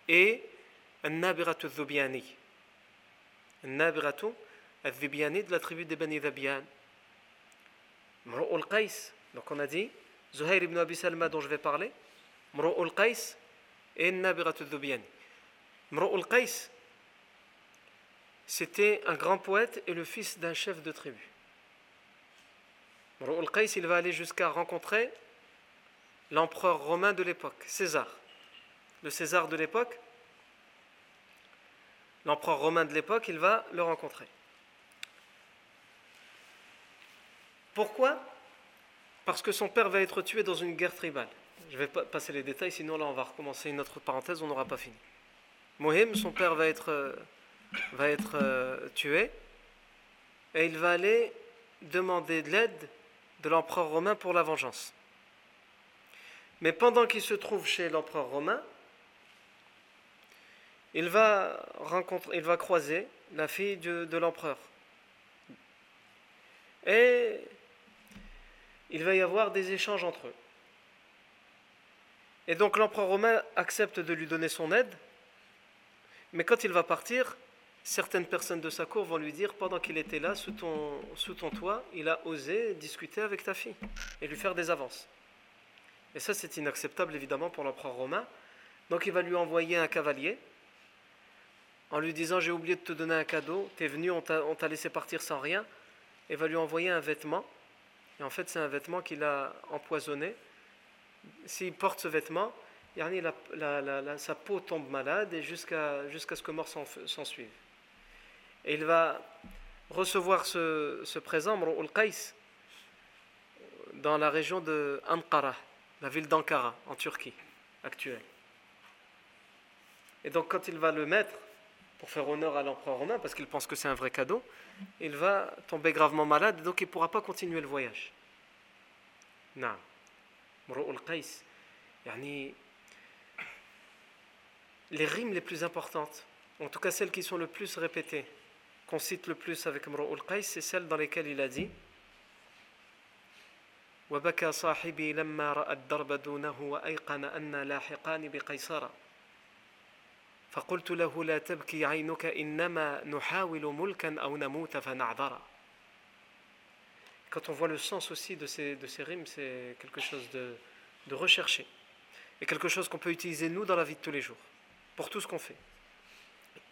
et Nabirat al-Dhubiani, Nabiratu al-Dhibiani de la tribu des Bani Dhabian. Mro al-Qais, donc on a dit Zuhair ibn Abi Salma dont je vais parler, Mro al-Qais et Nabiratu al-Dhubiani. Mro al-Qais, c'était un grand poète et le fils d'un chef de tribu. Mro al-Qais, il va aller jusqu'à rencontrer l'empereur romain de l'époque, César. Le César de l'époque, l'empereur romain de l'époque, il va le rencontrer. Pourquoi? Parce que son père va être tué dans une guerre tribale. Je vais pas passer les détails, sinon là on va recommencer une autre parenthèse, on n'aura pas fini. Mohim, son père va être, euh, euh, tué et il va aller demander de l'aide de l'empereur romain pour la vengeance. Mais pendant qu'il se trouve chez l'empereur romain, il va, rencontrer, il va croiser la fille de, l'empereur. Et il va y avoir des échanges entre eux. Et donc l'empereur romain accepte de lui donner son aide, mais quand il va partir, certaines personnes de sa cour vont lui dire, pendant qu'il était là, ton, sous ton toit, il a osé discuter avec ta fille et lui faire des avances. Et ça, c'est inacceptable évidemment pour l'empereur romain. Donc il va lui envoyer un cavalier en lui disant j'ai oublié de te donner un cadeau, tu es venu, on t'a laissé partir sans rien, et va lui envoyer un vêtement. Et en fait, c'est un vêtement qu'il a empoisonné. S'il porte ce vêtement, sa peau tombe malade et jusqu'à ce que mort s'en suive. Et il va recevoir ce, ce présent, al Qais, dans la région de Ankara, la ville d'Ankara, en Turquie actuelle. Et donc, quand il va le mettre pour faire honneur à l'empereur romain, parce qu'il pense que c'est un vrai cadeau, il va tomber gravement malade, donc il ne pourra pas continuer le voyage. Non. Les rimes les plus importantes, en tout cas celles qui sont le plus répétées, qu'on cite le plus avec Mru'ul Qais, c'est celles dans lesquelles il a dit وبكى صاحبي لما رأى الدرب دونه وأيقن أن لاحقان بقيصر quand on voit le sens aussi de ces, de ces rimes, c'est quelque chose de, de recherché. Et quelque chose qu'on peut utiliser nous dans la vie de tous les jours, pour tout ce qu'on fait.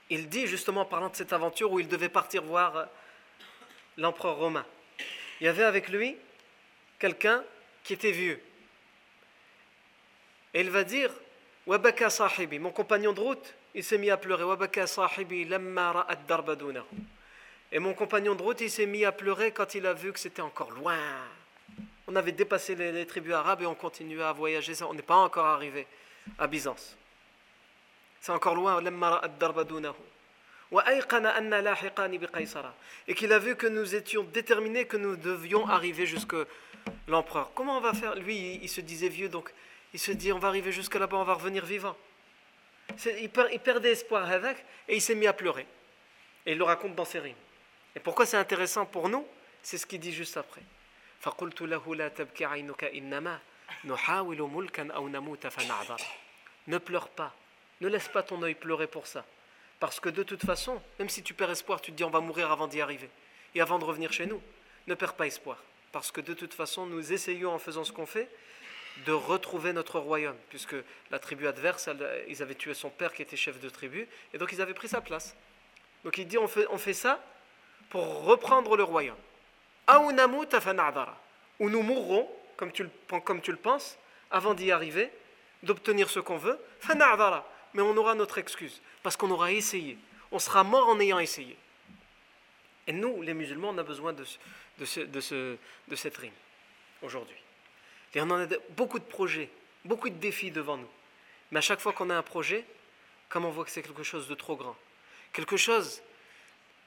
Il dit justement, en parlant de cette aventure où il devait partir voir euh, l'empereur romain, il y avait avec lui quelqu'un qui était vieux. Et il va dire, Wabaka sahibi, mon compagnon de route, il s'est mis à pleurer. Et mon compagnon de route, il s'est mis à pleurer quand il a vu que c'était encore loin. On avait dépassé les, tribus arabes et on continuait à voyager. On n'est pas encore arrivé à Byzance. C'est encore loin. Et qu'il a vu que nous étions déterminés, que nous devions arriver jusque l'empereur. Comment on va faire? Lui, il se disait vieux, donc il se dit on va arriver jusque là-bas, on va revenir vivant. Il, perdait espoir avec et il s'est mis à pleurer. Et il le raconte dans ses rimes. Et pourquoi c'est intéressant pour nous? C'est ce qu'il dit juste après. Ne pleure pas, ne laisse pas ton œil pleurer pour ça. Parce que de toute façon, même si tu perds espoir, tu te dis on va mourir avant d'y arriver. Et avant de revenir chez nous, ne perds pas espoir. Parce que de toute façon, nous essayons en faisant ce qu'on fait de retrouver notre royaume, puisque la tribu adverse, ils avaient tué son père qui était chef de tribu, et donc ils avaient pris sa place. Donc il dit on fait, ça pour reprendre le royaume. Ou nous mourrons, comme tu, le, penses, avant d'y arriver, d'obtenir ce qu'on veut, mais on aura notre excuse, parce qu'on aura essayé. On sera mort en ayant essayé. Et nous, les musulmans, on a besoin de, de, de, de cette rime aujourd'hui. Et on en a beaucoup de projets, beaucoup de défis devant nous. Mais à chaque fois qu'on a un projet, comme on voit que c'est quelque chose de trop grand, quelque chose,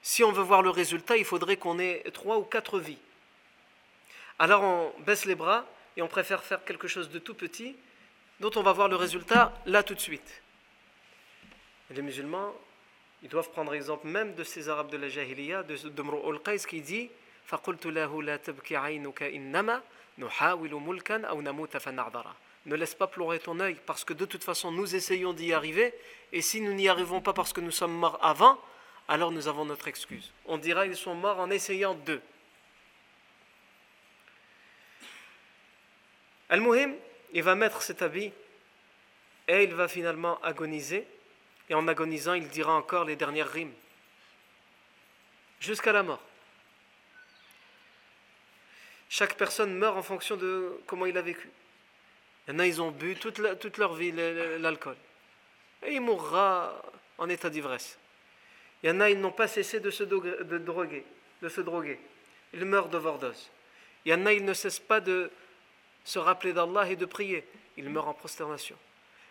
si on veut voir le résultat, il faudrait qu'on ait trois ou quatre vies. Alors on baisse les bras et on préfère faire quelque chose de tout petit, dont on va voir le résultat là tout de suite. les musulmans, ils doivent prendre exemple même de ces Arabes de la Jahiliya, de, de al-Qais qui dit ne laisse pas pleurer ton œil parce que de toute façon nous essayons d'y arriver et si nous n'y arrivons pas parce que nous sommes morts avant, alors nous avons notre excuse. On dira ils sont morts en essayant d'eux. Al-Muhim, il va mettre cet habit et il va finalement agoniser. Et en agonisant, il dira encore les dernières rimes. Jusqu'à la mort. Chaque personne meurt en fonction de comment il a vécu. Il y en a, ils ont bu toute, leur vie l'alcool. Et il mourra en état d'ivresse. Il y en a, ils n'ont pas cessé de se droguer, de se droguer. Ils meurent d'overdose. Il y en a, ils ne cessent pas de se rappeler d'Allah et de prier. Ils meurent en prosternation.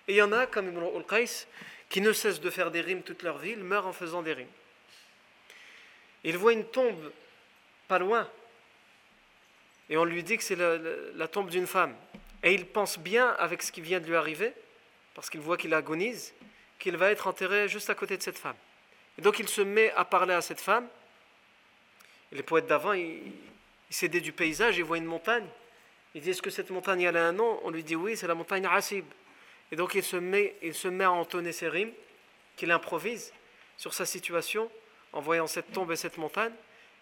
Et il y en a, comme Ibn al-Qais, qui ne cessent de faire des rimes toute leur vie, ils meurent en faisant des rimes. Ils voient une tombe pas loin, et on lui dit que c'est la, tombe d'une femme. Et il pense bien avec ce qui vient de lui arriver, parce qu'il voit qu'il agonise, qu'il va être enterré juste à côté de cette femme. Et donc il se met à parler à cette femme. Et les poètes d'avant, ils, s'aidaient du paysage, ils voient une montagne. Ils disent Est-ce que cette montagne a un nom? On lui dit Oui, c'est la montagne Asib. Et donc il se met, il se met à entonner ses rimes, qu'il improvise sur sa situation en voyant cette tombe et cette montagne.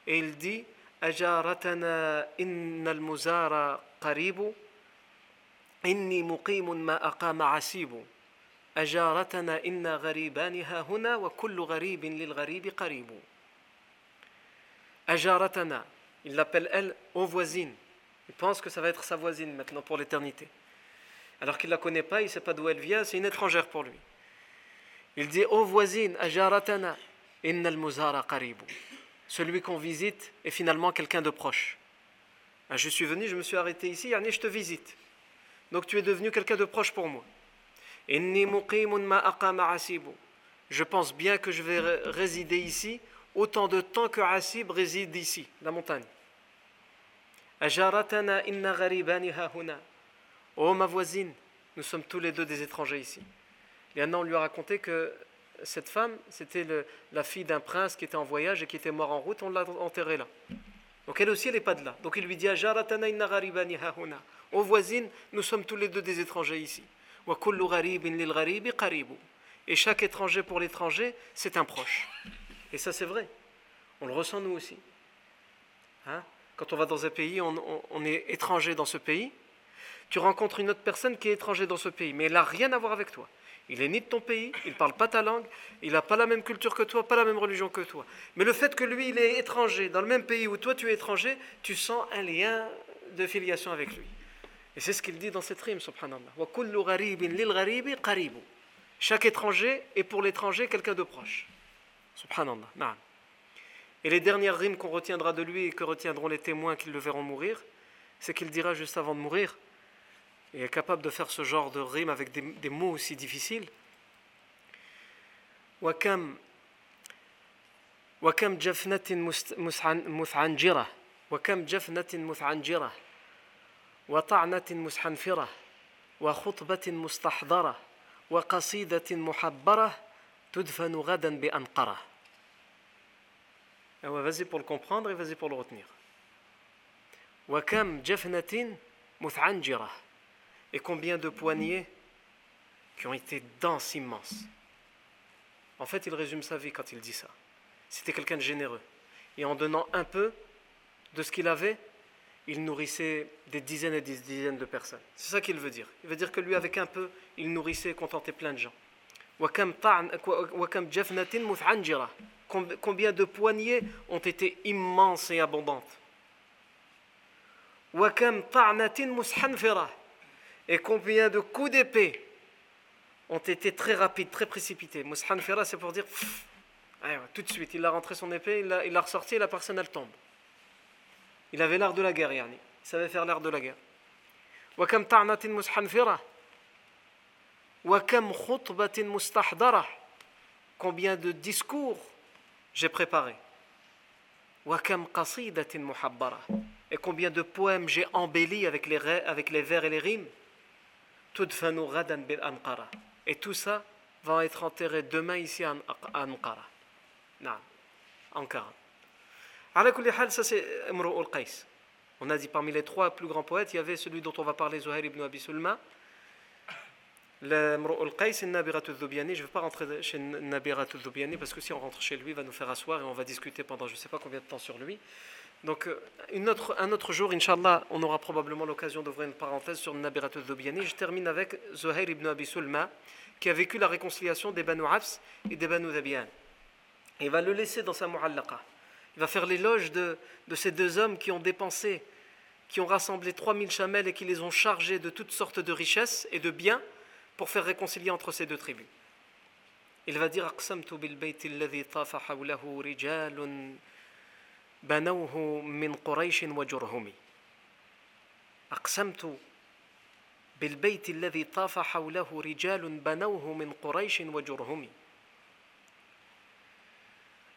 Et il dit أجارتنا إن المزار قريب إني مقيم ما أقام عسيب أجارتنا إن غريبان ها هنا وكل غريب للغريب قريب أجارتنا il l'appelle elle aux voisines il pense que ça va être sa voisine maintenant pour l'éternité alors qu'il ne la connaît pas il ne sait pas d'où elle vient c'est une étrangère pour lui il dit aux voisines أجارتنا إن المزار قريب celui qu'on visite est finalement quelqu'un de proche. Ah, je suis venu, je me suis arrêté ici, je te visite. Donc tu es devenu quelqu'un de proche pour moi. Je pense bien que je vais résider ici autant de temps que Asib réside ici, la montagne. Oh ma voisine, nous sommes tous les deux des étrangers ici. Et on lui a raconté que cette femme, c'était la fille d'un prince qui était en voyage et qui était mort en route, on l'a enterrée là. Donc elle aussi, elle n'est pas de là. Donc il lui dit Aux voisines, nous sommes tous les deux des étrangers ici. Et chaque étranger pour l'étranger, c'est un proche. Et ça, c'est vrai. On le ressent nous aussi. Hein? Quand on va dans un pays, on, est étranger dans ce pays. Tu rencontres une autre personne qui est étranger dans ce pays, mais elle n'a rien à voir avec toi. Il est ni de ton pays, il ne parle pas ta langue, il n'a pas la même culture que toi, pas la même religion que toi. Mais le fait que lui, il est étranger, dans le même pays où toi tu es étranger, tu sens un lien de filiation avec lui. Et c'est ce qu'il dit dans cette rime, subhanallah. Chaque étranger est pour l'étranger quelqu'un de proche. Subhanallah. Et les dernières rimes qu'on retiendra de lui et que retiendront les témoins qui le verront mourir, c'est qu'il dira juste avant de mourir, et est capable de faire ce genre de rime avec des, des mots aussi difficiles. وكم وكم جفنة مثعنجرة وكم جفنة مثعنجرة وطعنة مسحنفرة وخطبة مستحضرة وقصيدة محبرة تدفن غدا بأنقرة Vas-y pour le comprendre et vas-y pour le retenir. وكم جفنة مثعنجرة Et combien de poignées qui ont été denses, immenses. En fait, il résume sa vie quand il dit ça. C'était quelqu'un de généreux. Et en donnant un peu de ce qu'il avait, il nourrissait des dizaines et des dizaines de personnes. C'est ça qu'il veut dire. Il veut dire que lui, avec un peu, il nourrissait et contentait plein de gens. Combien de poignées ont été immenses et abondantes Et combien de coups d'épée ont été très rapides, très précipités. Mushanfira, c'est pour dire tout de suite, il a rentré son épée, il l'a ressorti et la personne elle tombe. Il avait l'art de la guerre, yani. il savait faire l'art de la guerre. وكم طعنة مسحنفرة وكم خطبة مستحضرة Combien de discours j'ai préparé وكم قصيدة محبرة Et combien de poèmes j'ai embellis avec les, avec les vers et les rimes تدفن غدا بالأنقرة Et tout ça va être enterré demain ici à Ankara. Ankara. ça c'est Imru al-Qais. On a dit parmi les trois plus grands poètes, il y avait celui dont on va parler, Zuhair ibn Abi Sulma. Le al-Qais et Nabirat al-Dhubiani. Je ne vais pas rentrer chez Nabirat al-Dhubiani parce que si on rentre chez lui, il va nous faire asseoir et on va discuter pendant je ne sais pas combien de temps sur lui. Donc, euh, un autre jour, Inch'Allah, on aura probablement l'occasion d'ouvrir une parenthèse sur Nabirat al-Dhubiani. Je termine avec Zuhair ibn Abi Sulma, qui a vécu la réconciliation des Banu Hafs et des Banu Dhabian. Il va le laisser dans sa mu'allaqa. Il va faire l'éloge de, de, ces deux hommes qui ont dépensé, qui ont rassemblé 3000 chamelles et qui les ont chargés de toutes sortes de richesses et de biens pour faire réconcilier entre ces deux tribus. Il va dire Aqsamtu bil بنوه من قريش وجرهم. أقسمت بالبيت الذي طاف حوله رجال بنوه من قريش وجرهم.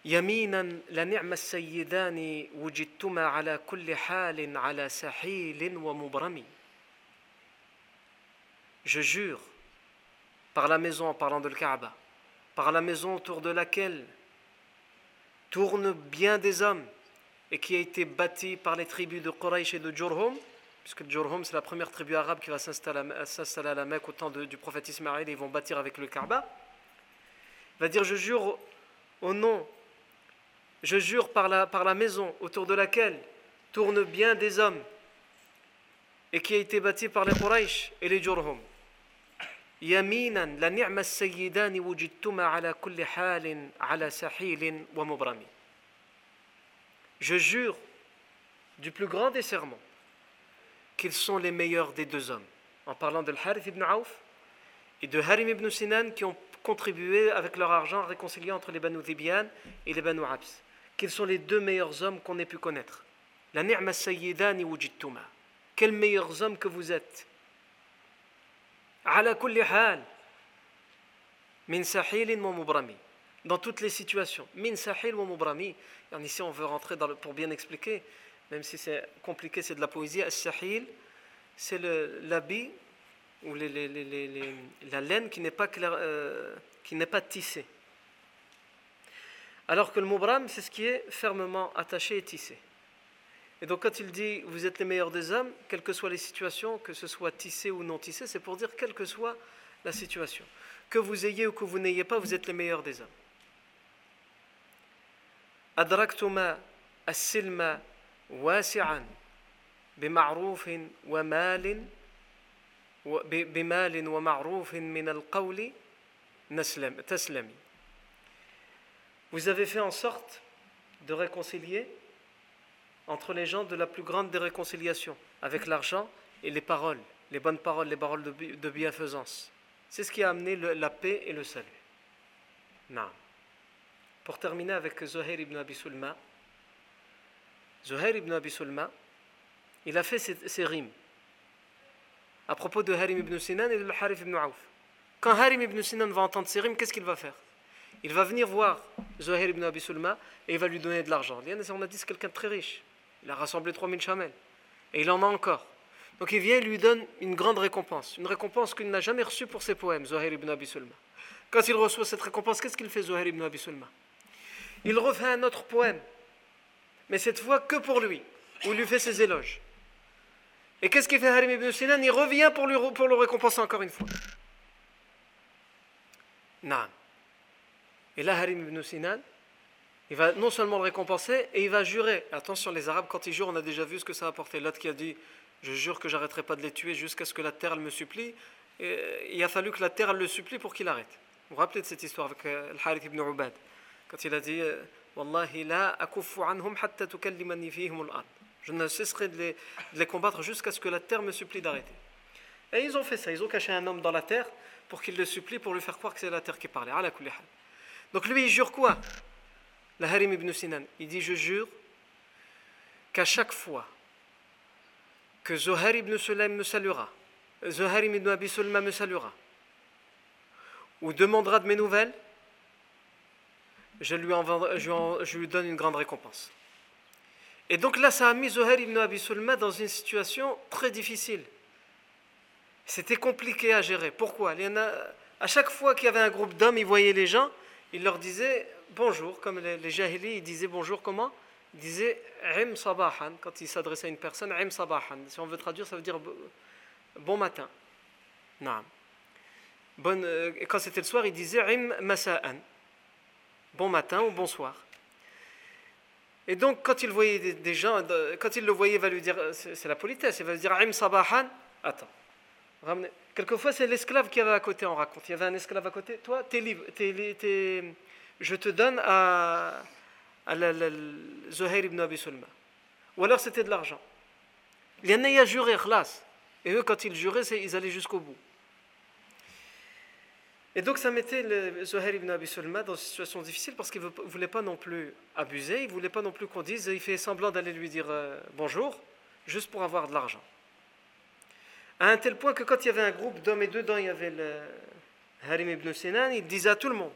يمينا لنعم السيدان وجدتما على كل حال على سحيل ومبرم. Je jure par la maison en parlant de la Kaaba, par la maison autour de laquelle tournent bien des hommes, et qui a été bâtie par les tribus de Quraysh et de Jurhum, puisque Jurhum c'est la première tribu arabe qui va s'installer à la Mecque au temps du prophète Ismaël et ils vont bâtir avec le Kaaba, il va dire Je jure au nom je jure par la, par la maison autour de laquelle tournent bien des hommes et qui a été bâtie par les Quraysh et les Jurhum. يمينا لنعم السيدان وجدتما على كل حال على سحيل ومبرم je jure du plus grand des serments qu'ils sont les meilleurs des deux hommes. En parlant de Harith ibn Auf et de Harim ibn Sinan qui ont contribué avec leur argent à réconcilier entre les Banu Dhibian et les Banu Abs quels sont les deux meilleurs hommes qu'on ait pu connaître La ni'ma sayyidani wujidtuma. Quels meilleurs hommes que vous êtes? Ala kulli hal. Min sahilin wa mubrami. Dans toutes les situations. Min sahil wa mubrami. Ici, on veut rentrer pour bien expliquer, même si c'est compliqué, c'est de la poésie. As-sahil, c'est l'habit ou la laine qui n'est pas, euh, qui n'est pas tissée. Alors que le mubram, c'est ce qui est fermement attaché et tissé. Et donc quand il dit vous êtes les meilleurs des hommes, quelles que soient les situations, que ce soit tissé ou non tissé, c'est pour dire quelle que soit la situation. Que vous ayez ou que vous n'ayez pas, vous êtes les meilleurs des hommes. أدركتما السلم واسعا بمعروف ومال بمال ومعروف من القول نسلم تسلمي vous avez fait en sorte de réconcilier entre les gens de la plus grande des réconciliations, avec l'argent et les paroles, les bonnes paroles, les paroles de, bienfaisance. C'est ce qui a amené la paix et le salut. Non. Pour terminer avec Zuhair ibn Abi Sulma, Zuhair ibn Abi Sulma, il a fait ses, rimes à propos de Harim ibn Sinan et de Harif ibn Auf. Quand Harim ibn Sinan va entendre ces rimes, qu'est-ce qu'il va faire? Il va venir voir Zohar ibn Abi Sulma et il va lui donner de l'argent. On a dit c'est quelqu'un de très riche. Il a rassemblé 3000 chamels. Et il en a encore. Donc il vient et lui donne une grande récompense. Une récompense qu'il n'a jamais reçue pour ses poèmes, Zohar ibn Abi Sulma. Quand il reçoit cette récompense, qu'est-ce qu'il fait, Zohar ibn Abi Sulma? Il refait un autre poème. Mais cette fois que pour lui, où il lui fait ses éloges. Et qu'est-ce qu'il fait Harim ibn Sinan? Il revient pour, pour le récompenser encore une fois. Non. Et là, Harim ibn Sinan, il va non seulement le récompenser, et il va jurer. Attention, les Arabes, quand ils jurent, on a déjà vu ce que ça a apporté. L'autre qui a dit Je jure que j'arrêterai pas de les tuer jusqu'à ce que la terre me supplie. Et il a fallu que la terre le supplie pour qu'il arrête. Vous vous rappelez de cette histoire avec euh, Al-Harith ibn Ubad? Quand il a dit euh, Wallahi Je ne cesserai de les, combattre jusqu'à ce que la terre me supplie d'arrêter. Et ils ont fait ça. Ils ont caché un homme dans la terre pour qu'il le supplie, pour lui faire croire que c'est la terre qui parlait. Donc lui, il jure quoi? La Harim ibn Sinan, il dit Je jure qu'à chaque fois que Zohar ibn Sulaim me saluera, Zohar ibn Abi me saluera, ou demandera de mes nouvelles, je lui, lui, donne une grande récompense. Et donc là, ça a mis Zohar ibn Abi Sulma dans une situation très difficile. C'était compliqué à gérer. Pourquoi? En a, À chaque fois qu'il y avait un groupe d'hommes, il voyait les gens, il leur disait bonjour, comme les, jahili, ils disaient bonjour comment? Ils disaient im sabahan, quand ils s'adressaient à une personne, im sabahan. Si on veut traduire, ça veut dire bon matin. Non. Bonne, euh, quand c'était le soir, ils disaient im masa'an. Bon matin ou bonsoir. Et donc, quand il voyait des, gens, quand il le voyait, il va lui dire, c'est la politesse, il va lui dire im sabahan. Attends. Quelquefois, c'est l'esclave qui avait à côté, on raconte. Il y avait un esclave à côté. Toi, t'es libre. je te donne à, à Zuhair ibn Abi Sulma. Ou alors c'était de l'argent. Il y en a, juré, khlas. Et eux, quand ils juraient, ils allaient jusqu'au bout. Et donc ça mettait le Zuhair ibn Abi Sulma dans une situation difficile parce qu'il ne voulait pas non plus abuser, il ne voulait pas non plus qu'on dise, il fait semblant d'aller lui dire euh, bonjour, juste pour avoir de l'argent. À un tel point que quand il y avait un groupe d'hommes et dedans il y avait le Harim ibn Sinan, il disait à tout le monde,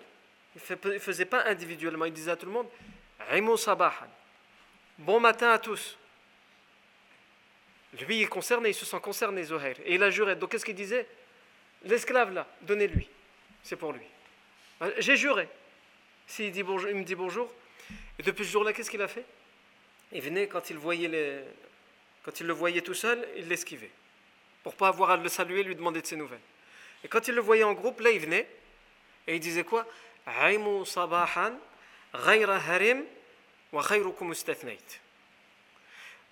il ne faisait pas individuellement, il disait à tout le monde Sabahan, bon matin à tous. Lui, il est concerné, il se sent concerné, Zohair. Et il a juré. Donc qu'est-ce qu'il disait? L'esclave là, donnez-lui. C'est pour lui. Euh, j'ai juré. S'il il me dit bonjour. Et depuis ce jour-là, qu'est-ce qu'il a fait? Il venait quand il voyait les, quand il le voyait tout seul, il l'esquivait pour pas avoir à le saluer, lui demander de ses nouvelles. Et quand il le voyait en groupe, là, il venait et il disait quoi?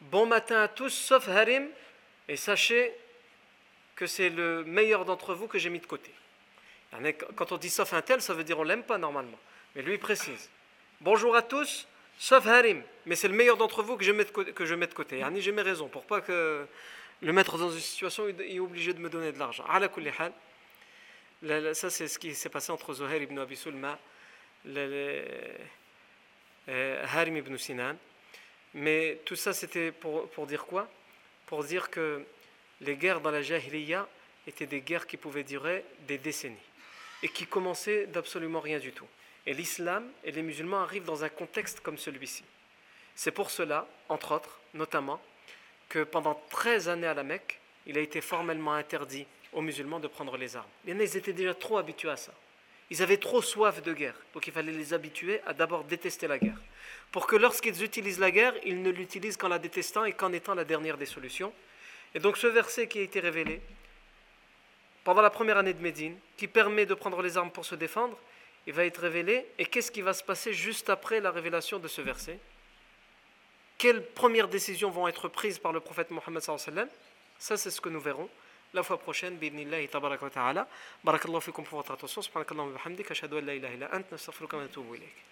Bon matin à tous, sauf Harim, et sachez que c'est le meilleur d'entre vous que j'ai mis de côté. Quand on dit sauf un tel, ça veut dire on l'aime pas normalement. Mais lui, il précise. Bonjour à tous, sauf Harim, mais c'est le meilleur d'entre vous que je mets de côté. Que je. J'ai mes raisons pour pas que le mettre dans une situation, il est obligé de me donner de l'argent. Ça, c'est ce qui s'est passé entre Zohair ibn Abi Sulma et euh, Harim ibn Sinan. Mais tout ça, c'était pour, pour, dire quoi? Pour dire que les guerres dans la Jahiliya étaient des guerres qui pouvaient durer des décennies et qui commençaient d'absolument rien du tout. Et l'islam et les musulmans arrivent dans un contexte comme celui-ci. C'est pour cela, entre autres, notamment, que pendant 13 années à la Mecque, il a été formellement interdit aux musulmans de prendre les armes. Les étaient déjà trop habitués à ça. Ils avaient trop soif de guerre, donc il fallait les habituer à d'abord détester la guerre. Pour que lorsqu'ils utilisent la guerre, ils ne l'utilisent qu'en la détestant et qu'en étant la dernière des solutions. Et donc ce verset qui a été révélé pendant la première année de Médine, qui permet de prendre les armes pour se défendre, il va être révélé. Et qu'est-ce qui va se passer juste après la révélation de ce verset? Quelles premières décisions vont être prises par le prophète Mohammed Ça, c'est ce que nous verrons la fois prochaine. Bidnillahi wa ta'ala. Barakallahu votre attention.